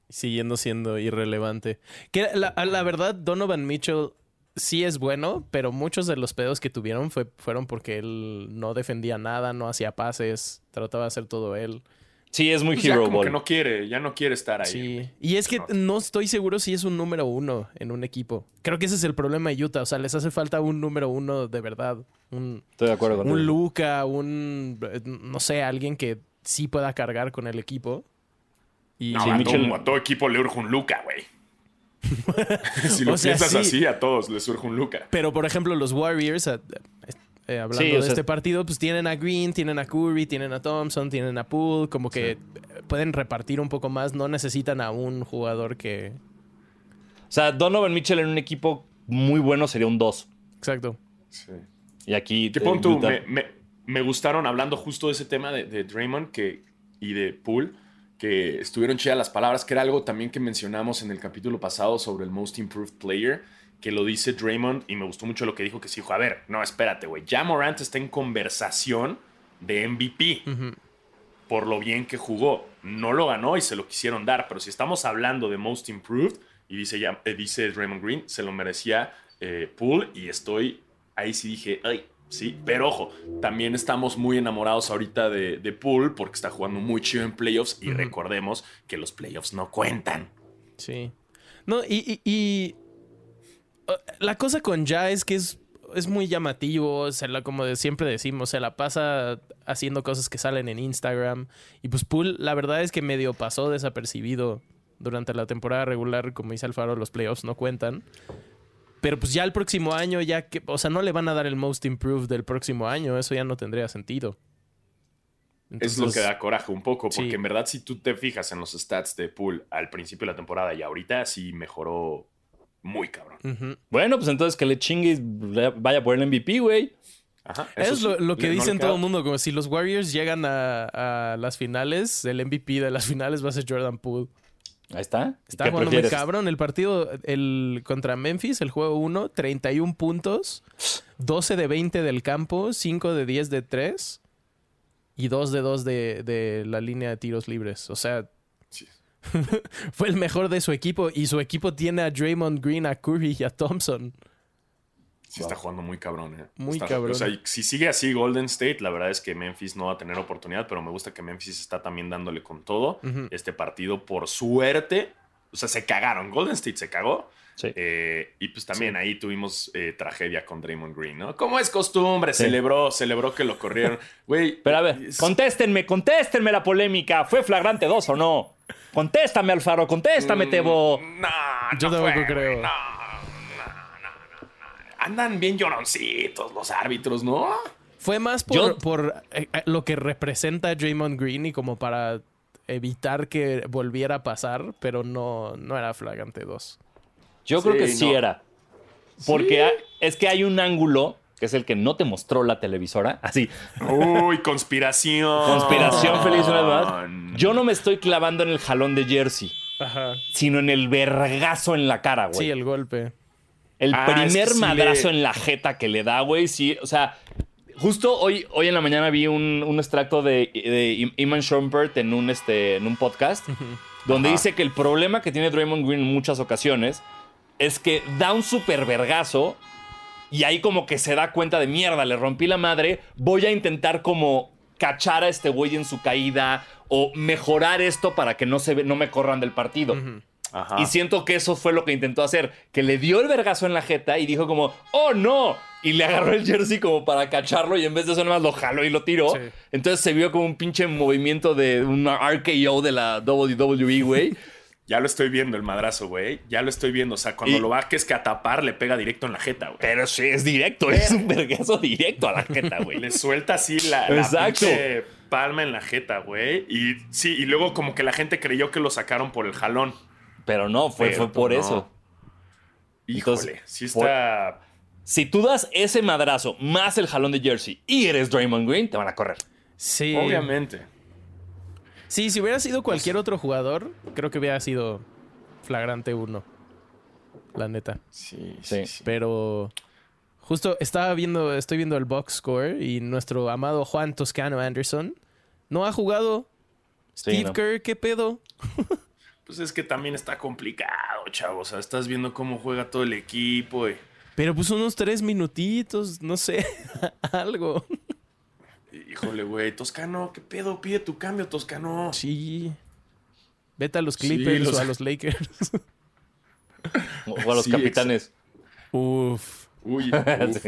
Siguiendo siendo irrelevante. Que la, verdad, Donovan Mitchell sí es bueno, pero muchos de los pedos que tuvieron fue, fueron porque él no defendía nada, no hacía pases, trataba de hacer todo él. Sí, es muy Pues ya hero como ball. que no quiere, ya no quiere estar ahí. Sí. Y es que No. estoy seguro si es un número uno en un equipo. Creo que ese es el problema de Utah. O sea, les hace falta un número uno de verdad. Un, Estoy de acuerdo con un Luca, un. No sé, alguien que sí pueda cargar con el equipo. Y No, Sí, a, Mitchell- todo, a todo equipo le urge un Luca, güey. si lo O sea, piensas sí. así, a todos les urge un Luca. Pero, por ejemplo, los Warriors, eh, eh, hablando Sí, de sea- este partido, pues tienen a Green, tienen a Curry, tienen a Thompson, tienen a Poole, como que pueden repartir un poco más, no necesitan a un jugador que... O sea, Donovan Mitchell en un equipo muy bueno sería un 2. Exacto. Sí. Y aquí. Que eh, pon tú, Utah- me, me- me gustaron hablando justo de ese tema de, de Draymond que, y de Poole, que estuvieron chidas las palabras, que era algo también que mencionamos en el capítulo pasado sobre el Most Improved Player, que lo dice Draymond, y me gustó mucho lo que dijo, que sí dijo, a ver, no, espérate, güey, ya Morant está en conversación de MVP por lo bien que jugó. No lo ganó y se lo quisieron dar, pero si estamos hablando de Most Improved, y dice, ya, eh, dice Draymond Green, se lo merecía eh, Poole y estoy, ahí sí dije, ay, sí, pero ojo, también estamos muy enamorados ahorita de, de Poole porque está jugando muy chido en playoffs y recordemos que los playoffs no cuentan. Sí. No, y, y- y, uh, la cosa con Ja es que es, es muy llamativo, se la, como de- siempre decimos, se la pasa haciendo cosas que salen en Instagram. Y pues Poole, la verdad es que medio pasó desapercibido durante la temporada regular, como dice Alfaro, los playoffs no cuentan. Pero pues ya el próximo año, ya que, o sea, no le van a dar el most improved del próximo año, eso ya no tendría sentido. es lo que da coraje un poco, porque sí. en verdad si tú te fijas en los stats de Poole al principio de la temporada y ahorita sí mejoró muy cabrón. Bueno, pues entonces que le chingues, le- vaya por el MVP, güey. Ajá, Es eso lo, sí, lo que no dicen todo el mundo, como si los Warriors llegan a, a las finales, el MVP de las finales va a ser Jordan Poole. Ahí está. Está ¿Qué jugando muy prefieres? cabrón. El partido el, contra Memphis, el juego 1, 31 puntos, 12 de 20 del campo, 5 de 10 de 3 y 2 de 2 de, de la línea de tiros libres. O sea, Sí. fue el mejor de su equipo y su equipo tiene a Draymond Green, a Curry y a Thompson. Sí, está jugando muy cabrón, ¿eh? Muy Está- cabrón. O sea, si sigue así Golden State, la verdad es que Memphis no va a tener oportunidad, pero me gusta que Memphis está también dándole con todo. Este partido, por suerte, o sea, se cagaron. Golden State se cagó. Sí. Eh, y pues también ahí tuvimos eh, tragedia con Draymond Green, ¿no? Como es costumbre, Sí. celebró, celebró que lo corrieron. Güey. Pero a ver, es- contéstenme, contéstenme la polémica. ¿Fue flagrante 2 o no? Contéstame, Alfaro, contéstame, Tebo. No, Yo no tampoco fue, creo. no. Andan bien lloroncitos los árbitros, ¿no? Fue más por, Yo- por, eh, eh, lo que representa Draymond Green y como para evitar que volviera a pasar, pero no, no era flagrante 2. Yo creo que sí no. era. Porque es que hay un ángulo, que es el que no te mostró la televisora, así, Uy, conspiración. conspiración feliz una vez más. Yo no me estoy clavando en el jalón de jersey, Ajá. sino en el vergazo en la cara, güey. Sí, el golpe. El Ah, es primer que sí madrazo le- en la jeta que le da, güey, sí, o sea, justo hoy, hoy en la mañana vi un, un extracto de, de Iman Shumpert en un, este, en un podcast, donde Ajá. dice que el problema que tiene Draymond Green en muchas ocasiones es que da un super vergazo y ahí como que se da cuenta de mierda, le rompí la madre, voy a intentar como cachar a este güey en su caída o mejorar esto para que no, se, ve- no me corran del partido. Ajá. Y siento que eso fue lo que intentó hacer, que le dio el vergazo en la jeta y dijo como, oh no, y le agarró el jersey como para cacharlo y en vez de eso nada más lo jaló y lo tiró. Sí. Entonces se vio como un pinche movimiento de una RKO de la WWE, güey. Ya lo estoy viendo el madrazo, güey. Ya lo estoy viendo. O sea, cuando Y- lo va que es que a tapar, le pega directo en la jeta, güey. Pero sí, es directo, es un vergazo directo a la jeta, güey. Le suelta así la, la pinche palma en la jeta, güey. Y sí, y luego como que la gente creyó que lo sacaron por el jalón. Pero no, fue, Pero fue por no. eso. Híjole, Entonces, sí está... Si tú das ese madrazo más el jalón de jersey y eres Draymond Green, te van a correr. Sí. Obviamente. Sí, si hubiera sido cualquier otro jugador, creo que hubiera sido flagrante 1. La neta. Sí, Sí. sí, sí. Pero justo estaba viendo, estoy viendo el box score y nuestro amado Juan Toscano Anderson no ha jugado. Sí, Steve no. Kerr, ¿qué pedo? Pues es que también está complicado, chavo. O sea, estás viendo cómo juega todo el equipo. güey. Pero pues unos tres minutitos, no sé, algo. Híjole, güey. Toscano, ¿qué pedo? Pide tu cambio, Toscano. Sí. Vete a los Sí, Clippers los- o a los Lakers. O a los Sí, capitanes. Uf. Uy, uf,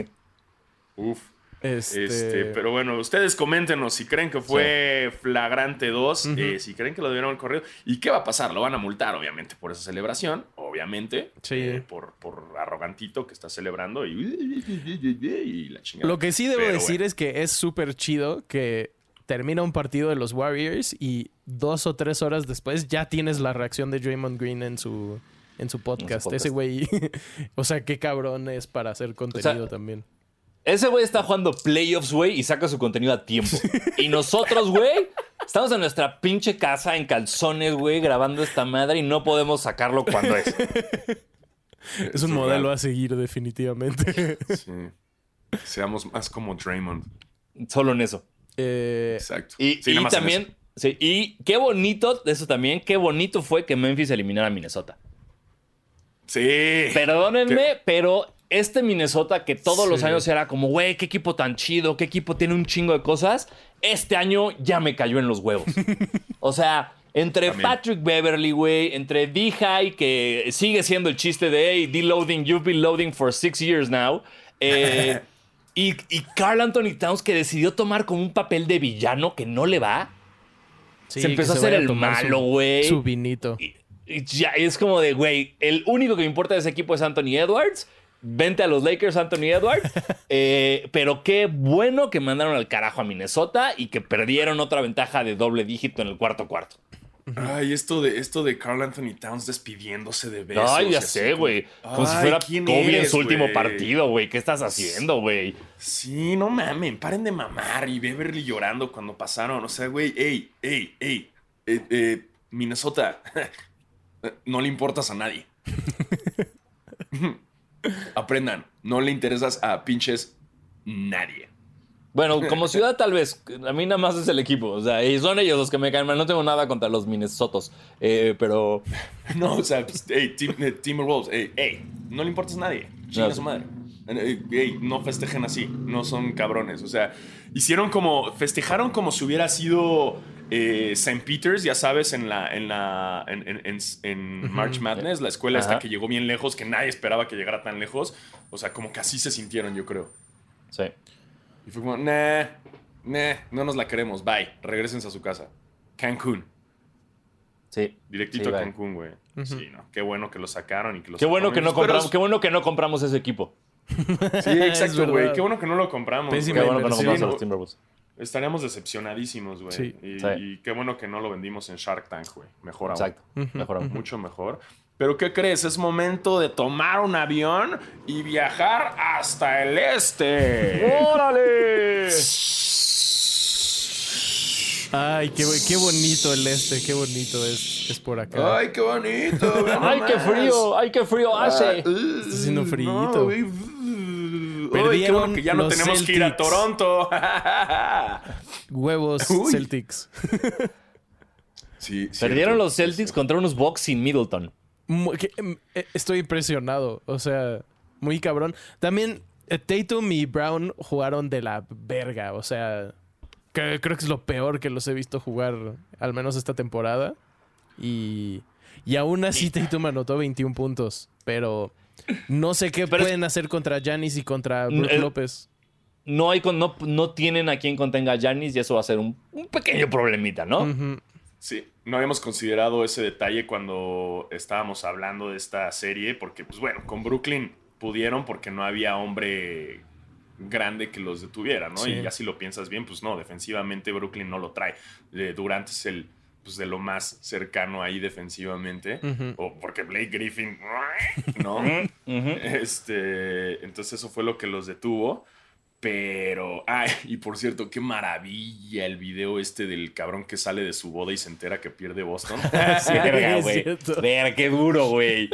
uf. Este, Este, pero bueno, ustedes coméntenos si creen que fue flagrante 2, eh, si creen que lo debieron haber corrido. ¿Y qué va a pasar? Lo van a multar, obviamente, por esa celebración, obviamente. Sí. eh, por, por arrogantito que está celebrando y, y la chingada. Lo que sí debo Pero decir bueno. es que es súper chido que termina un partido de los Warriors y dos o tres horas después ya tienes la reacción de Draymond Green en su, en su podcast. podcast. Ese güey, o sea, qué cabrón es para hacer contenido también. Ese güey está jugando playoffs, güey, y saca su contenido a tiempo. Y nosotros, güey, estamos en nuestra pinche casa en calzones, güey, grabando esta madre y no podemos sacarlo cuando es. Es un modelo real. a seguir definitivamente. Sí. Seamos más como Draymond. Solo en eso. Eh, Exacto. Y, Sí, y nada más en también, eso. sí, y qué bonito, eso también, qué bonito fue que Memphis eliminara a Minnesota. Sí. Perdónenme, pero este Minnesota que todos los años era como, güey, qué equipo tan chido, qué equipo tiene un chingo de cosas, este año ya me cayó en los huevos. o sea, entre También. Patrick Beverly, güey, entre D-High, que sigue siendo el chiste de, hey, D-Loading, you've been loading for six years now. eh, y, y Carl Anthony Towns que decidió tomar como un papel de villano que no le va. sí, se empezó a hacer el malo, güey. Su vinito. Y- y ya es como de, güey, el único que me importa de ese equipo es Anthony Edwards. Vente a los Lakers, Anthony Edwards. Eh, pero qué bueno que mandaron al carajo a Minnesota y que perdieron otra ventaja de doble dígito en el cuarto cuarto. Ay, esto de, esto de Carl Anthony Towns despidiéndose de besos. Ay, ya sé, güey. Como si fuera ¿quién Kobe en su último partido, güey. ¿Qué estás haciendo, güey? Sí, no mamen, paren de mamar y Beverly llorando cuando pasaron. O sea, güey, ey, ey, ey, eh, eh, Minnesota, no le importas a nadie. Aprendan, no le interesas a pinches nadie. Bueno, como ciudad tal vez. A mí nada más es el equipo. O sea, y son ellos los que me caen mal. No tengo nada contra los Minnesotos. Eh, pero... No, o sea, pues, ey, Tim- eh, Timberwolves, ey, ey, no le importas a nadie. Chinga No. su madre. Eh, Ey, no festejen así, no son cabrones. O sea, hicieron como, festejaron como si hubiera sido eh, St. Peter's, ya sabes, en la, en la, en, en- en- en March Madness, la escuela esta que llegó bien lejos, que nadie esperaba que llegara tan lejos. O sea, como que así se sintieron, yo creo. Sí. Y fue como, nah, nah, no nos la queremos, bye, regresense a su casa. Cancún, Sí. directito Sí, a. Cancún, güey. Sí, no, qué bueno que lo sacaron y que los Qué bueno que no Pero- compramos, qué bueno que no compramos ese equipo. Sí, exacto, güey. Qué bueno que no lo compramos. Pésima Qué güey. bueno que no compramos a los Timberwolves. Estaríamos decepcionadísimos, güey. Sí. Y, Sí. y qué bueno que no lo vendimos en Shark Tank, güey. Mejor aún. Exacto. Mejor aún. Mucho mejor. Pero ¿qué crees? Es momento de tomar un avión y viajar hasta el este. ¡Órale! Ay, qué, qué bonito el este, qué bonito es, es por acá. ¡Ay, qué bonito! ¡Ay, qué frío! ¡Ay, qué frío hace! Uh, Está haciendo fríito. no, Ay, qué Perdieron bueno que ya no los tenemos que ir a Celtics. Toronto. Huevos Uy. Celtics. sí, Perdieron los Celtics contra unos Bucks sin Middleton. Em, eh, Estoy impresionado. O sea, muy cabrón. También eh, Tatum y Brown jugaron de la verga. O sea, que- creo que es lo peor que los he visto jugar, al menos esta temporada. Y, y aún así Tatum anotó 21 puntos. Pero no sé qué Pero es- pueden hacer contra Giannis y contra Mm, Brook López. No, hay con, no, no tienen a quien contenga a Giannis y eso va a ser un, un pequeño problemita, ¿no? Sí, no habíamos considerado ese detalle cuando estábamos hablando de esta serie, porque, pues bueno, con Brooklyn pudieron porque no había hombre grande que los detuviera, ¿no? Sí. Y ya si lo piensas bien, pues no, defensivamente Brooklyn no lo trae. Eh, Durant es el, pues de lo más cercano ahí defensivamente, o porque Blake Griffin, ¿no? Este, entonces eso fue lo que los detuvo. Pero, ay, y por cierto, qué maravilla el video este del cabrón que sale de su boda y se entera que pierde Boston. Sí, Verga, es güey. cierto. Verga, qué duro, güey.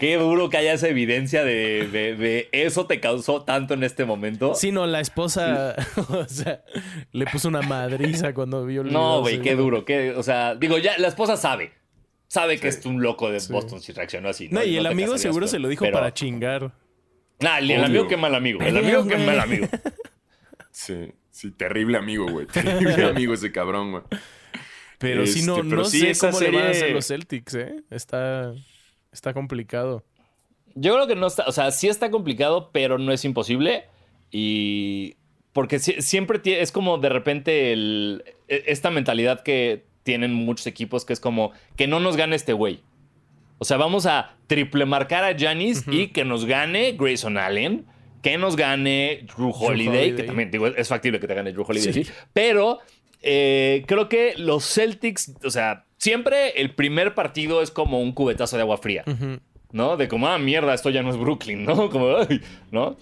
Qué duro que haya esa evidencia de, de- de eso te causó tanto en este momento. Sí, no, la esposa, o sea, le puso una madriza cuando vio el No, güey, qué duro. Qué, o sea, digo, ya la esposa sabe. Sabe que es un loco de Sí. Boston si reaccionó así. No, y el amigo casarías seguro se lo dijo pero- para chingar. Nah, el, amigo qué mal amigo. El amigo qué mal amigo. Sí, sí, terrible amigo, güey. Terrible amigo ese cabrón, güey. Pero sí, no, Este, pero no sí, sé cómo le van a hacer serie- los Celtics, ¿eh? Está, está complicado. Yo creo que no está, o sea, sí está complicado, pero no es imposible. Y porque si- siempre es como de repente el- e- esta mentalidad que tienen muchos equipos que es como que no nos gane este güey. O sea, vamos a triple marcar a Giannis y que nos gane Grayson Allen, que nos gane Drew Holiday, que Holiday. también digo, es factible que te gane Drew Holiday, sí. Pero eh, creo que los Celtics, o sea, siempre el primer partido es como un cubetazo de agua fría. ¿no? De como, ah, mierda, esto ya no es Brooklyn, ¿no? Como, ay, ¿no?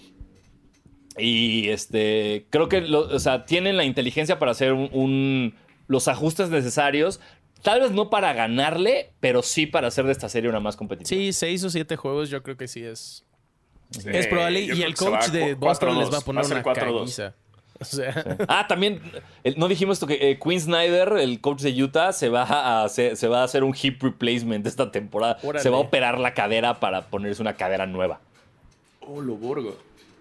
Y este, creo que, lo- o sea, tienen la inteligencia para hacer un, un- los ajustes necesarios. Tal vez no para ganarle, pero sí para hacer de esta serie una más competitiva. Sí, seis o siete juegos yo creo que sí es, Sí, es probable. Y el va coach a de Boston 4-2. les va a poner ser una 4-2. caguiza. O sea, Ah, también, el- no dijimos esto que eh, Quinn Snyder, el coach de Utah, se va a hacer, se va a hacer un hip replacement esta temporada. Órale. Se va a operar la cadera para ponerse una cadera nueva. Oh, lo borgo.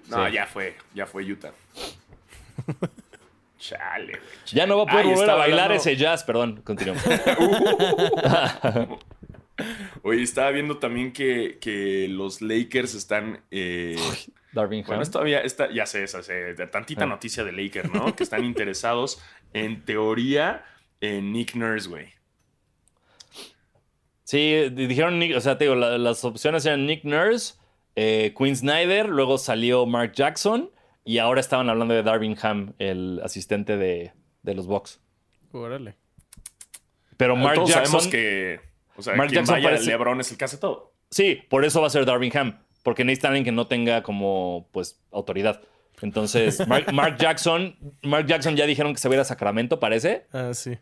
No, Sí. ya fue, ya fue Utah. Chale, güey. Ya no va a poder Ay, volver a estaba bailar hablando- ese jazz, perdón, continuamos. Oye, estaba viendo también que, que los Lakers están. eh, Darvin bueno, Ham. es todavía está, ya sé, esa tantita Ah. noticia de Lakers, ¿no? que están interesados, en teoría, en Nick Nurse, güey. Sí, di- dijeron, Nick- o sea, te digo, la- las opciones eran Nick Nurse, eh, Quinn Snyder, luego salió Mark Jackson y ahora estaban hablando de Darvin Ham, el asistente de, de los Bucks. órale. Pero Mark Todos Jackson, sabemos que. O sea, Mark quien Jackson vaya, parece- LeBron es el que hace todo. sí, por eso va a ser Darvin Ham, porque necesitan alguien que no tenga como, pues, autoridad. Entonces, Mark, Mark Jackson, Mark Jackson ya dijeron que se va a ir a Sacramento, parece. Ah, sí.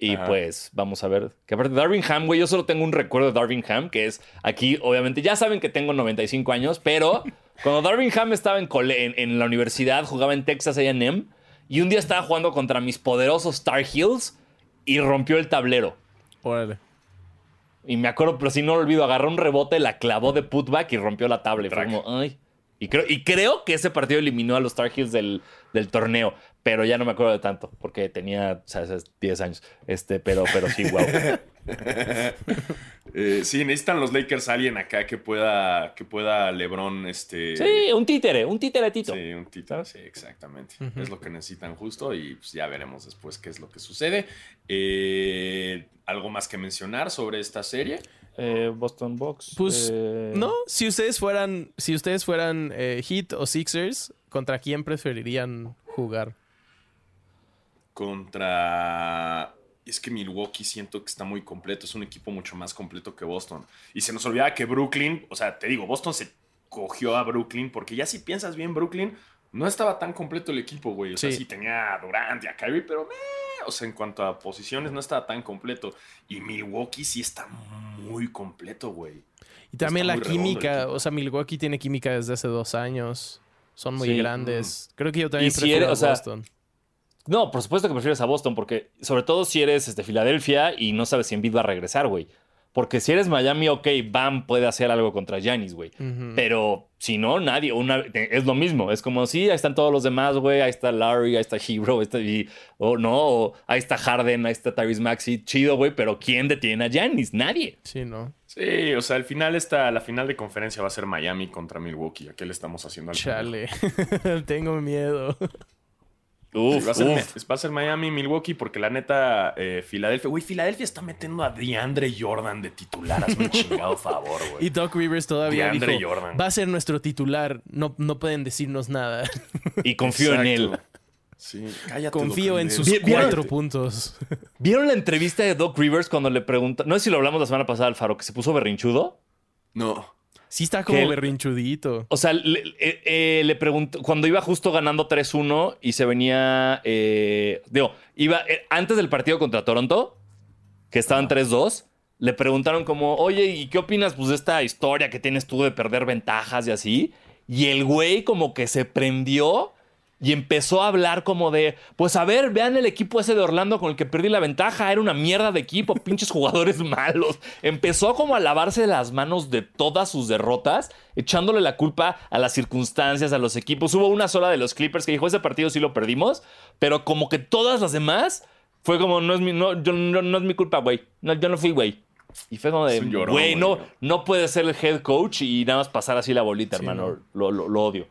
Y Ajá. pues vamos a ver. Que aparte, Darvin Ham, güey, yo solo tengo un recuerdo de Darvin Ham, que es aquí, obviamente, ya saben que tengo 95 años, pero cuando Darvin Ham estaba en, cole- en, en la universidad, jugaba en Texas AM, y un día estaba jugando contra mis poderosos Tar Heels y rompió el tablero. Órale. Y me acuerdo, pero si no lo olvido, agarró un rebote, la clavó de putback y rompió la tabla. Y fue como, ay. Y creo, y creo que ese partido eliminó a los Tar Heels del, del torneo. Pero ya no me acuerdo de tanto, porque tenía, o sea, esos 10 años. Este, pero, pero sí, wow. Eh, sí, necesitan los Lakers a alguien acá que pueda, que pueda LeBron, este. Sí, un títere, un títeretito. Sí, un título, sí, exactamente. Es lo que necesitan justo y pues, ya veremos después qué es lo que sucede. Eh, ¿Algo más que mencionar sobre esta serie? eh, Boston Bucks. Pues eh, no, si ustedes fueran, si ustedes fueran eh, Heat o Sixers, ¿contra quién preferirían jugar? Contra. Es que Milwaukee siento que está muy completo. Es un equipo mucho más completo que Boston. Y se nos olvida que Brooklyn, o sea, te digo, Boston se cogió a Brooklyn porque ya si piensas bien, Brooklyn no estaba tan completo el equipo, güey. O sea, Sí. sí tenía a Durant y a Kyrie, pero meh, o sea, en cuanto a posiciones no estaba tan completo. Y Milwaukee sí está muy completo, güey. Y también Está la química, o sea, Milwaukee tiene química desde hace dos años. Son muy Sí. grandes. Creo que yo también Y si prefiero eres- a o sea, Boston. No, por supuesto que prefieres a Boston, porque sobre todo si eres este, Filadelfia y no sabes si Embiid va a regresar, güey. Porque si eres Miami, ok, Bam puede hacer algo contra Giannis, güey. Pero si no, nadie. Una, es lo mismo. Es como, sí, ahí están todos los demás, güey. Ahí está Larry, ahí está Hero, ahí está, y- o no, o ahí está Harden, ahí está Tyrese Maxi. Chido, güey. Pero ¿quién detiene a Giannis? Nadie. Sí, ¿no? Sí, o sea, al final esta, la final de conferencia va a ser Miami contra Milwaukee. ¿A qué le estamos haciendo al Chale. Tengo miedo. Uf, va, a ser, uf. va a ser Miami, Milwaukee, porque la neta, eh, Filadelfia. Güey, Filadelfia está metiendo a DeAndre Jordan de titular. Hazme un chingado favor, güey. Y Doc Rivers todavía DeAndre dijo, Jordan. va a ser nuestro titular. No, no pueden decirnos nada. Y confío en él. Sí, cállate. Confío en sus Vi- ¿vieron- cuatro puntos. ¿Vieron la entrevista de Doc Rivers cuando le pregunta? No sé si lo hablamos la semana pasada, Alfaro, que se puso berrinchudo. No. Sí está como él- berrinchudito. O sea, le, eh, eh, le preguntó, cuando iba justo ganando 3-1 y se venía, eh, digo, iba eh, antes del partido contra Toronto, que estaban 3-2, le preguntaron como, oye, ¿y qué opinas pues, de esta historia que tienes tú de perder ventajas y así? Y el güey como que se prendió y empezó a hablar como de, pues a ver, vean el equipo ese de Orlando con el que perdí la ventaja, era una mierda de equipo, pinches jugadores malos. Empezó como a lavarse las manos de todas sus derrotas, echándole la culpa a las circunstancias, a los equipos. Hubo una sola de los Clippers que dijo, ese partido sí lo perdimos, pero como que todas las demás fue como, no es mi, no, yo- no, no es mi culpa, güey. No, yo no fui, güey. Y fue como de, güey, no, no puede ser el head coach y nada más pasar así la bolita, Sí, hermano. no. Lo, lo- lo odio.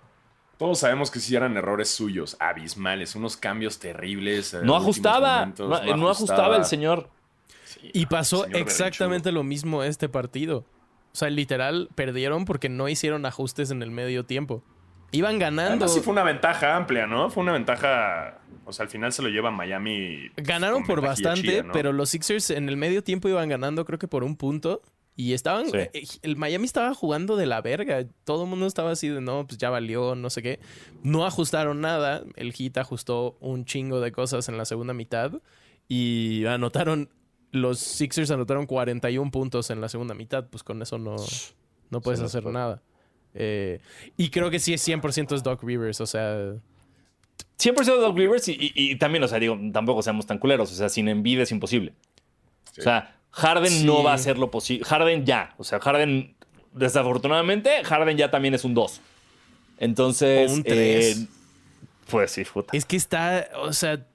Todos sabemos que sí eran errores suyos, abismales, unos cambios terribles. eh, No ajustaba, momentos, no, no ajustaba el señor. Sí, Y pasó señor exactamente lo mismo este partido. O sea, literal, perdieron porque no hicieron ajustes en el medio tiempo. Iban ganando. Además, sí fue una ventaja amplia, ¿no? Fue una ventaja. O sea, al final se lo lleva Miami. Ganaron por bastante, chida, ¿no? pero los Sixers en el medio tiempo iban ganando, creo que por un punto. Y estaban. Sí. eh, El Miami estaba jugando de la verga. Todo el mundo estaba así de no, pues ya valió, no sé qué. No ajustaron nada. El Heat ajustó un chingo de cosas en la segunda mitad. Y anotaron. Los Sixers anotaron 41 puntos en la segunda mitad. Pues con eso no, no puedes Sí, hacer nada. Eh, y creo que sí es 100% es Doc Rivers. O sea, 100% de Doc Rivers y, y- y también, o sea, digo, tampoco seamos tan culeros. O sea, sin envidia es imposible. Sí. O sea, Harden Sí. no va a hacer lo posible. Harden ya. O sea, Harden, desafortunadamente, Harden ya también es un 2. Entonces, O un tres. eh, pues sí, puta. Es que está, o sea,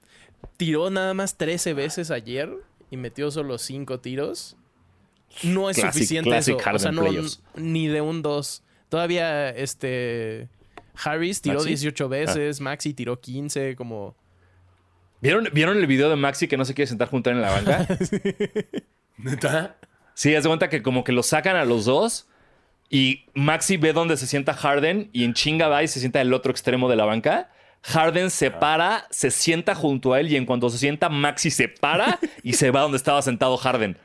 tiró nada más 13 veces ayer y metió solo 5 tiros. No es Classic- suficiente classic eso. O sea, Harden no, ni de un 2. Todavía este Harris tiró ¿Maxi? Ah. 18 veces, Maxi tiró 15, como ¿Vieron, ¿Vieron el video de Maxi que no se quiere sentar él en la banca? ¿Neta? Sí, haz de cuenta que como que lo sacan a los dos y Maxi ve dónde se sienta Harden y en chinga va y se sienta el otro extremo de la banca. Harden se para, se sienta junto a él y en cuanto se sienta, Maxi se para y se va donde estaba sentado Harden.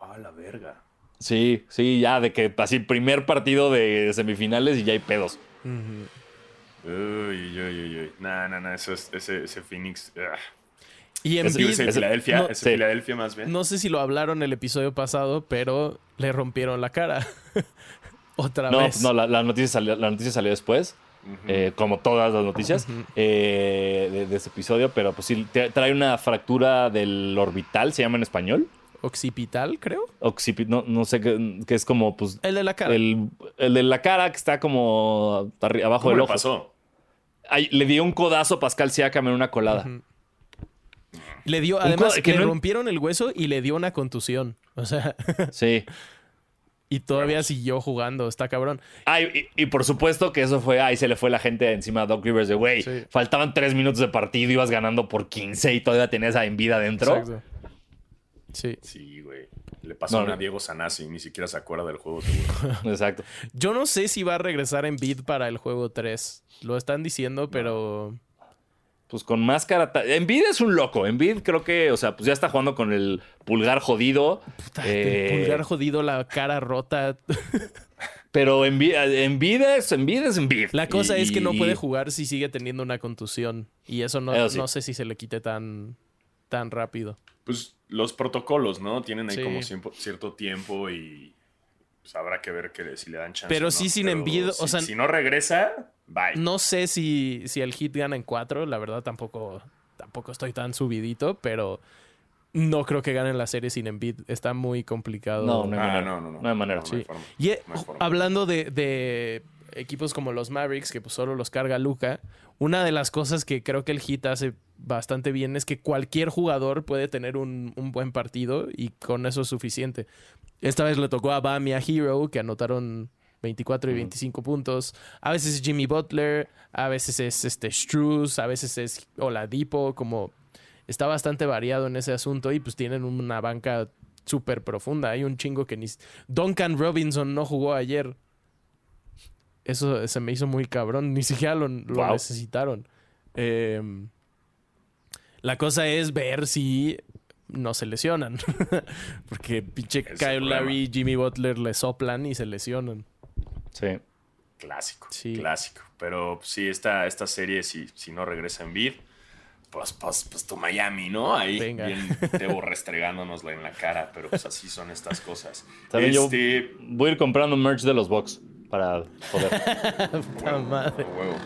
Ah, la verga. Sí, sí, ya de que así primer partido de semifinales y ya hay pedos. Uy, uy, uy, uy. No, no, no. Eso es, ese, ese Phoenix. ah. Y ese- Filadelfia. no. Filadelfia más bien. no sé si lo hablaron el episodio pasado, pero le rompieron la cara. Otra No, vez. no la, la noticia salió, la noticia salió después, eh, como todas las noticias eh, de, de ese episodio, pero pues sí, trae una fractura del orbital, se llama en español. Occipital, creo. Occipi- no, no sé qué, que es como pues El de la cara. el, el de la cara que está como abajo ¿Cómo del le ojo. pasó? Ay, le dio un codazo a Pascal Siakam en una colada. Le dio, además, que le no- rompieron el hueso y le dio una contusión. O sea, Sí. y todavía siguió jugando. Está cabrón. Ay, y, y por supuesto que eso fue, ahí se le fue la gente encima a Doc Rivers de, güey, Sí. faltaban tres minutos de partido, ibas ganando por 15 y todavía tenías a Envida adentro. Exacto. Sí. Sí, güey. Le pasó No, una no. a Diego Sanasi, ni siquiera se acuerda del juego seguro. Exacto. Yo no sé si va a regresar en para el juego 3. Lo están diciendo, pero. Pues con máscara. Envid es un loco. Envid creo que, o sea, pues ya está jugando con el pulgar jodido. Puta, Eh, El pulgar jodido, la cara rota. Pero Envid, Envid es Envid. Es Envid. La cosa es que no puede jugar si sigue teniendo una contusión. Y eso no, Eso sí. no sé si se le quite tan, tan rápido. Pues los protocolos, ¿no? Tienen ahí Sí. como cierto tiempo y pues habrá que ver que si le dan chance. Pero o sí no. sin Pero Embiid, o si- sea- Si no regresa, bye. No sé si, si el hit gana en 4. La verdad tampoco, tampoco estoy tan subidito, pero no creo que ganen la serie sin Embiid. Está muy complicado. No, no hay Ah, manera. no, no, no. No hay manera. No hay Sí. forma. Y eh, No hay forma. hablando de, de equipos como los Mavericks, que pues solo los carga Luca, una de las cosas que creo que el Heat hace bastante bien es que cualquier jugador puede tener un, un buen partido y con eso es suficiente. Esta vez le tocó a Bam y a Hero, que anotaron 24 y 25 puntos. A veces es Jimmy Butler, a veces es este Struz, a veces es Oladipo, como está bastante variado en ese asunto y pues tienen una banca súper profunda. Hay un chingo que ni... Duncan Robinson no jugó ayer. Eso se me hizo muy cabrón. Ni siquiera lo, lo Wow. necesitaron. Eh, la cosa es ver si no se lesionan. Porque pinche Es Kyle. Larry y Jimmy Butler le soplan y se lesionan. Sí. Clásico, Sí. clásico. Pero sí, esta, esta serie, si, si no regresa en bid, pues, pues, pues tu Miami, ¿no? Ahí Venga. bien Tebo restregándonosla en la cara, pero pues así son estas cosas. También yo- este, Voy a ir comprando merch de los Bucks para joder. Puta madre. huevo.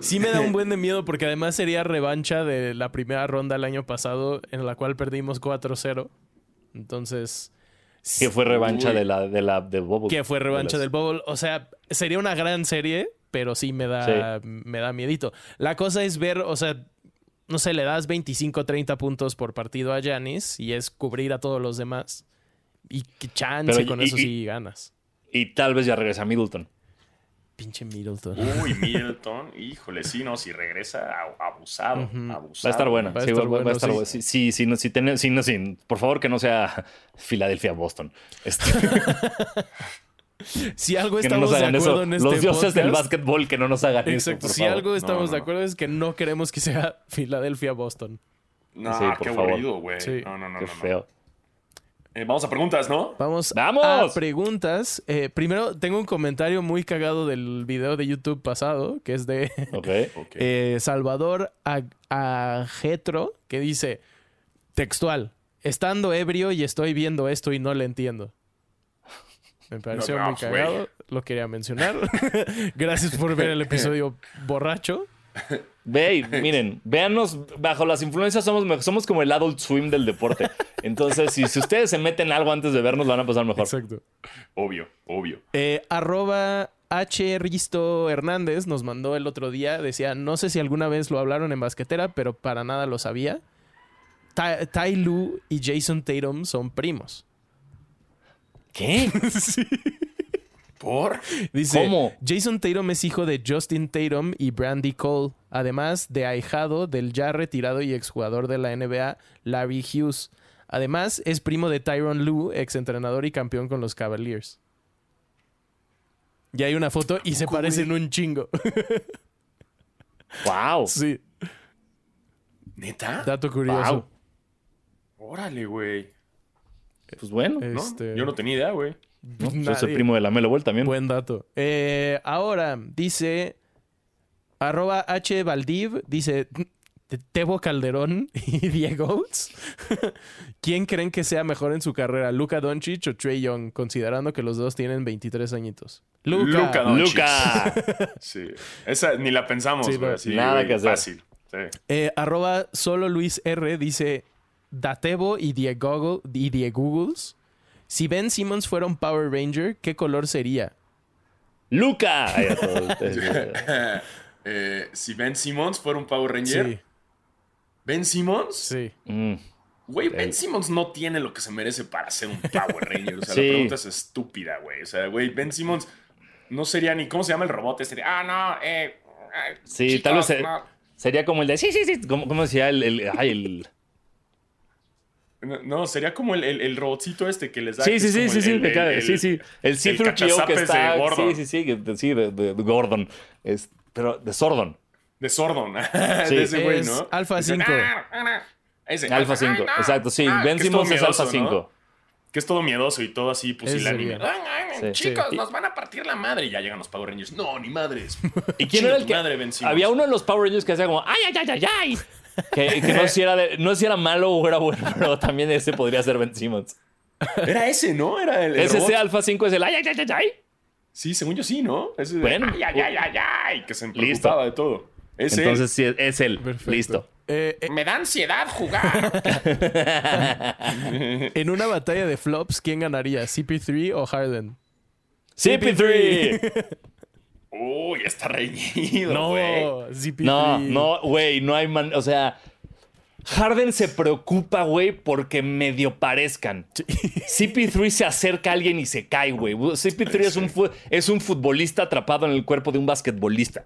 Sí me da un buen de miedo porque además sería revancha de la primera ronda el año pasado en la cual perdimos 4-0. Entonces... que fue revancha de la de la de Bubble. que fue revancha De del Bubble. O sea, sería una gran serie, pero sí me da, me da miedito. La cosa es ver, o sea, no sé, le das 25 30 puntos por partido a Giannis y es cubrir a todos los demás. Y qué chance Pero con y- eso y- sí ganas. Y tal vez ya regresa Middleton. Pinche Middleton. Uy, Middleton, híjole, sí, no, si regresa, abusado, abusado. Va a estar buena. Va a sí, estar va, va a bueno, estar sí. buena. Sí, sí, sí, no, sí, ten- sí, no, sí. Por favor, que no sea Filadelfia-Boston. Este, Si algo que estamos de acuerdo eso. en este Los dioses del básquetbol que no nos hagan eso. Exacto. por Si favor. algo estamos No, no, de no. acuerdo es que no queremos que sea Filadelfia-Boston. No, Sí, qué favor. aburrido, güey. Sí. No, no, no. Qué no, no. feo. Eh, vamos a preguntas, ¿no? Vamos, ¡Vamos! a preguntas. Eh, primero, tengo un comentario muy cagado del video de YouTube pasado, que es de eh, Salvador Agetro, que dice, textual, estando ebrio y estoy viendo esto y no le entiendo. Me pareció No, muy cagado, lo quería mencionar. Gracias por ver el episodio borracho. Ve, y miren, véanos, bajo las influencias somos, somos como el adult swim del deporte. Entonces, si, si ustedes se meten algo antes de vernos, van a pasar mejor. Exacto. Obvio, obvio. Eh, arroba H. Risto Hernández nos mandó el otro día. Decía, no sé si alguna vez lo hablaron en basquetera, pero para nada lo sabía. Ty, Ty Lue y Jason Tatum son primos. ¿Qué? ¿Por? Dice, ¿Cómo? Jason Tatum es hijo de Justin Tatum y Brandy Cole, además de ahijado del ya retirado y exjugador de la NBA, Larry Hughes. Además, es primo de Tyron Lue, exentrenador y campeón con los Cavaliers. Y hay una foto y se parecen un chingo. ¡Wow! sí, ¿Neta? dato curioso. Wow. Órale, güey. Pues bueno, ¿No? Este, Yo no tenía idea, güey. ¿No? Yo soy nadie- primo de la Melo Ball también. Buen dato. Eh, ahora, dice. Arroba H. Valdiv. Dice. Te- Tebo Calderón y Diego Oates. ¿Quién creen que sea mejor en su carrera? ¿Luca Doncic o Trey Young? Considerando que los dos tienen 23 añitos. Luca. ¡Luca! Sí. Esa ni la pensamos, Sí, no. Nada güey, que hacer. Fácil. Sí. Eh, arroba solo Luis R. Dice. Datebo y Diego, y Diego Googles. Si Ben Simmons fuera un Power Ranger, ¿qué color sería? ¡Luca! Eh, si Ben Simmons fuera un Power Ranger. Sí, ¿Ben Simmons? sí. Mm. Güey, Ben. Simmons no tiene lo que se merece para ser un Power Ranger. O sea, Sí. la pregunta es estúpida, güey. O sea, güey, Ben Simmons no sería ni. ¿Cómo se llama el robot este? Ah, no, eh. eh, Sí, chicos, tal vez, no". Sería como el de. Sí, sí, sí. ¿Cómo, cómo decía el. el- ay, el. No, no, sería como el, el, el robotcito este que les da. Sí, sí, sí, sí, el- sí, el- me cae. el- sí, sí. El Geo que cachazapes de está. Gordon. Sí, sí, sí, sí, de, de- de Gordon. Es, pero de Sordon. De Sordon. Sí. de ese güey, Es ¿no? Alpha Dice, 5. "Ah, ah, ah". Ese. Alpha Ay, 5. no. Exacto, sí. Ah, Ben que es ¿no? 5. Que es todo miedoso y todo así pusilánime. sería. Ay, ay, Sí. Chicos, Sí. nos van a partir la madre. Y ya llegan los Power Rangers. No, ni madres. ¿Y quién era el que.? madre, había uno de los Power Rangers que hacía como. ¡Ay, ay, ay, ay, ay! Que, que no, si era de- no si era malo o era bueno, pero también ese podría ser Ben Simmons. Era ese, ¿no? Era el. el ese Alpha 5 es el. ¡Ay, ay, ay, ay, ay! Sí, según yo sí, ¿no? Ese de, Bueno. Ay, ay, ay, ay, ay. Que se Listo. preocupaba de todo. Entonces sí, es, es él. Perfecto. Listo. Eh, eh, Me da ansiedad jugar. en una batalla de flops, ¿quién ganaría? ¿CP3 o Harden? CP3. Uy, está reñido. No, no, no, güey, no hay man. O sea, Harden se preocupa, güey, porque medio parezcan. CP3 se acerca a alguien y se cae, güey. CP3 es, un es un futbolista atrapado en el cuerpo de un basquetbolista.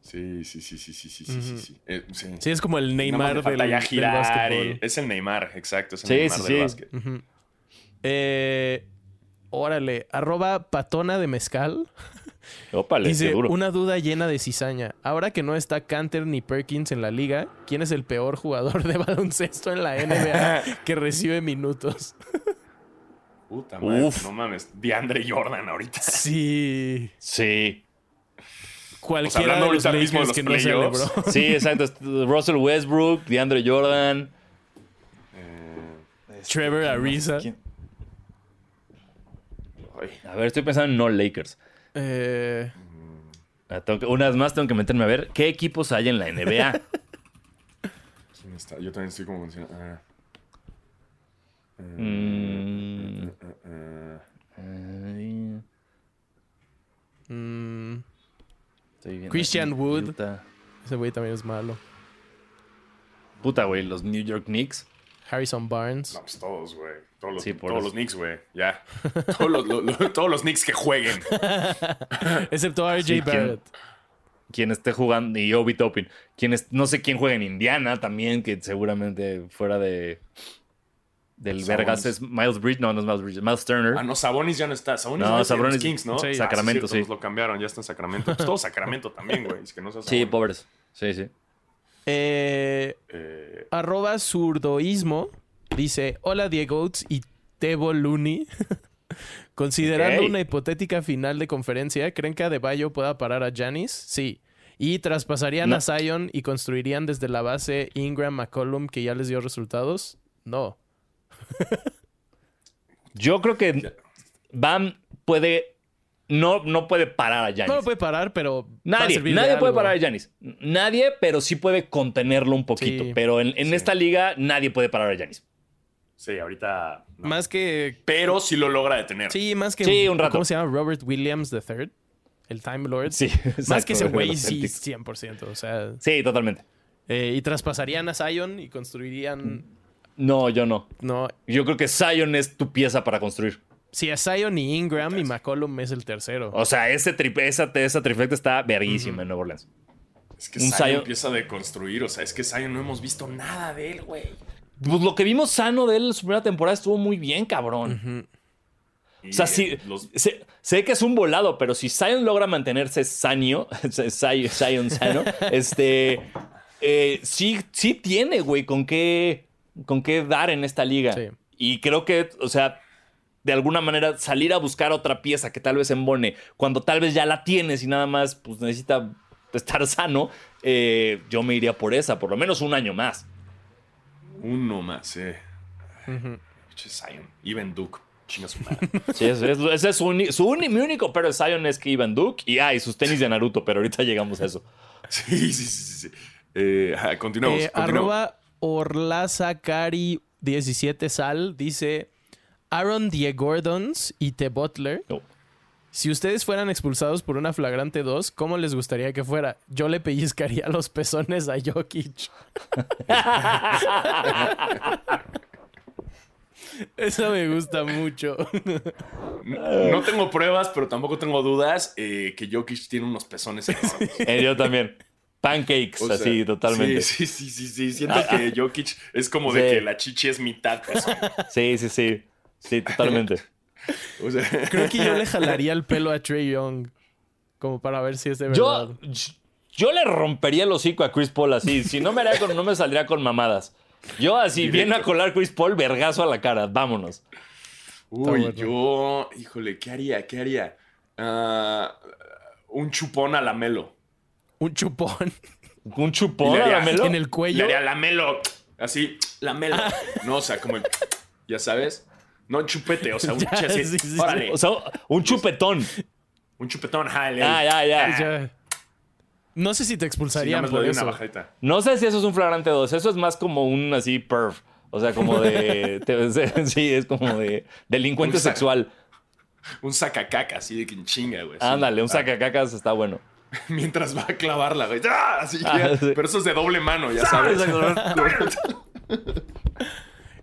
Sí, sí, sí, sí, sí, sí, sí, eh, sí. Sí. es como el Neymar del, del girar. Eh, es el Neymar, exacto. Es el Neymar del básquet. Eh, órale, arroba patona de mezcal. Ópale, Dice, seguro. una duda llena de cizaña. Ahora que no está Canter ni Perkins en la liga, ¿quién es el peor jugador de baloncesto en la NBA que recibe minutos? Puta madre, Uf. no mames. DeAndre Jordan ahorita. Sí. Sí. Cualquiera hablando de los ahorita mismo de Lakers los que no sea. Sí, exacto. Russell Westbrook, DeAndre Jordan. Trevor Ariza. ¿Quién? Ay, A ver, estoy pensando en no Lakers. Eh, Ah, una vez más tengo que meterme a ver qué equipos hay en la NBA. ¿quién está? Yo también estoy como mencionando. ah, Mm, ah, ay, mm, Christian aquí, Wood. Utah. ese güey también es malo. Puta, güey, los New York Knicks. Harrison Barnes. No, pues todos, güey. Todos los, Sí, por todos eso. los Knicks, güey. Ya. todos, los, todos Knicks que jueguen. Excepto RJ. Barrett. Quien esté jugando, y Obi Toppin. Quien es- no sé quién juega en Indiana también, que seguramente fuera de. Del Sabonis. Vergas es Miles Bridges. No, no es Miles Bridges. Miles Turner. Ah, no, Sabonis ya no está. Sabonis No, los Sabonis- Kings, ¿no? sí. Ah, Sacramento, cierto, sí. Nos lo cambiaron, ya está en Sacramento. Pues todo Sacramento también, güey. Es que no Sí, pobres. Sí, sí. Eh, Eh, arroba zurdoísmo dice: Hola Diego y Tebo Looney. Considerando una hipotética final de conferencia, ¿creen que Adebayo pueda parar a Janis? Sí. Y traspasarían No. a Zion y construirían desde la base Ingram McCollum que ya les dio resultados. No. Yo creo que Bam puede. No, no puede parar a Giannis. No lo puede parar, pero. va a Nadie, nadie puede algo. parar a Giannis. Nadie, pero sí puede contenerlo un poquito. Sí. Pero en, en Sí. esta liga, nadie puede parar a Giannis. sí, ahorita. no. Más que. Pero sí lo logra detener. Sí, más que. Sí, un rato. ¿Cómo se llama? Robert Williams III. El Time Lord. Sí, Más que ese güey, sí, Celtics. 100%. O sea. Sí, totalmente. eh, y traspasarían a Zion y construirían. No, yo no. No. Yo creo que Zion es tu pieza para construir. Si a Zion y Ingram y McCollum es el tercero. O sea, ese triple, esa, esa trifecta está verguísima en Nueva Orleans. Es que Un Zion, Zion- empieza a deconstruir. O sea, es que Zion no hemos visto nada de él, güey. Pues lo que vimos sano de él en su primera temporada estuvo muy bien, cabrón. O sea, sí, los- sé, sé que es un volado, pero si Zion logra mantenerse sanio, Zion sano, este, eh, sí, sí tiene, güey, con qué, con qué dar en esta liga. Sí. Y creo que, o sea, de alguna manera salir a buscar otra pieza que tal vez embone, cuando tal vez ya la tienes y nada más, pues necesita estar sano, eh, yo me iría por esa, por lo menos un año más. Uno más, eh. Pinche Zion. Even Duke. Chinga su madre. Sí, ese es, ese es su, uni- su uni- mi único pero de Zion es que Ivan Duke y, ah, y sus tenis de Naruto, pero ahorita llegamos a eso. sí, sí, sí, sí. sí. Eh, continuamos. Eh, continuamos. arroba Orlazacari17 Sal dice Aaron Die Gordons y T. Butler. No. Si ustedes fueran expulsados por una flagrante 2, ¿cómo les gustaría que fuera? Yo le pellizcaría los pezones a Jokic. Eso me gusta mucho. No, no tengo pruebas, pero tampoco tengo dudas eh, que Jokic tiene unos pezones enormes. Eh, yo también. Pancakes, O sea, así, totalmente. Sí, sí, sí, sí, sí. Siento que Jokic es como de que la chichi es mitad persona. Sí, sí, sí. Sí, totalmente. O sea, Creo que yo le jalaría el pelo a Trey Young. Como para ver si es de verdad. Yo, yo le rompería el hocico a Chris Paul así. Si no me, haría con, no me saldría con mamadas. Yo así, viene a colar Chris Paul, vergazo a la cara. Vámonos. uy, yo, híjole, ¿qué haría? ¿Qué haría? Ah, un chupón a la melo. Un chupón. Un chupón a la Melo. En el cuello. Le haría la melo. Así, la melo. No, o sea, como el. Ya sabes. No un chupete, o sea, un Ya, che así. sí, sí, órale. O sea, un chupetón. Un chupetón, el- Ah, ya, ya. Ya. No sé si te Sí, expulsarían por doy eso. una bajadita. No sé si eso es un flagrante 2. Eso es más como un así perv. O sea, como de. te- sí, es como de delincuente Un sexual. Un sacacaca, así de que en chinga, güey. Ándale, un Ah, sacacacas está bueno. Mientras va a clavarla, güey. ¡Ah! Así que- Ah, sí. Pero eso es de doble mano, ya sabes.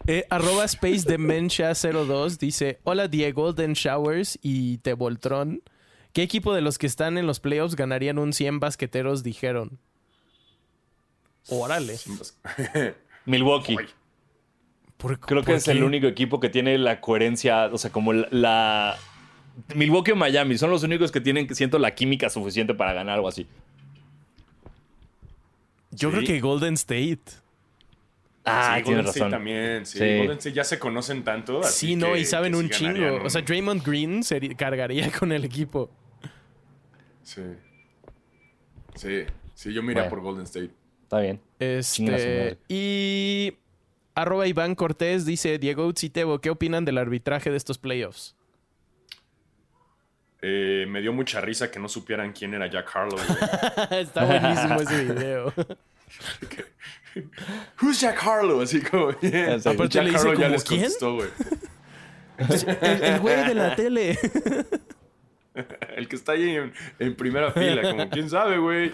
Eh, arroba Space Dementia 02 dice: Hola Diego, Golden Showers y Te Voltron. ¿Qué equipo de los que están en los playoffs ganarían un 100 basqueteros? Dijeron. Órale. Milwaukee. Ay, ¿Por- Creo que es qué? el único equipo que tiene la coherencia, o sea, como la... la- Milwaukee o Miami son los únicos que tienen, siento, la química suficiente para ganar algo así. Yo Sí. creo que Golden State. Ah, sí, tienes Golden State razón. también, sí. Sí. Golden State ya se conocen tanto. así Sí, no, que- y saben un sí chingo. O sea, Draymond Green se cargaría con el equipo. Sí. Sí, sí, yo Bueno. por Golden State. Está bien. Este. Y. Arroba Iván Cortés dice: Diego Utsitebo, ¿qué opinan del arbitraje de estos playoffs? Eh, me dio mucha risa que no supieran quién era Jack Harlow. Está buenísimo ese video. Who's Jack Harlow? Así como. Sí. Aparte Jack le dice Harlow ya les ¿quién? contestó, güey. El, el güey de la tele. El que está ahí en, en primera fila, como, ¿quién sabe, güey?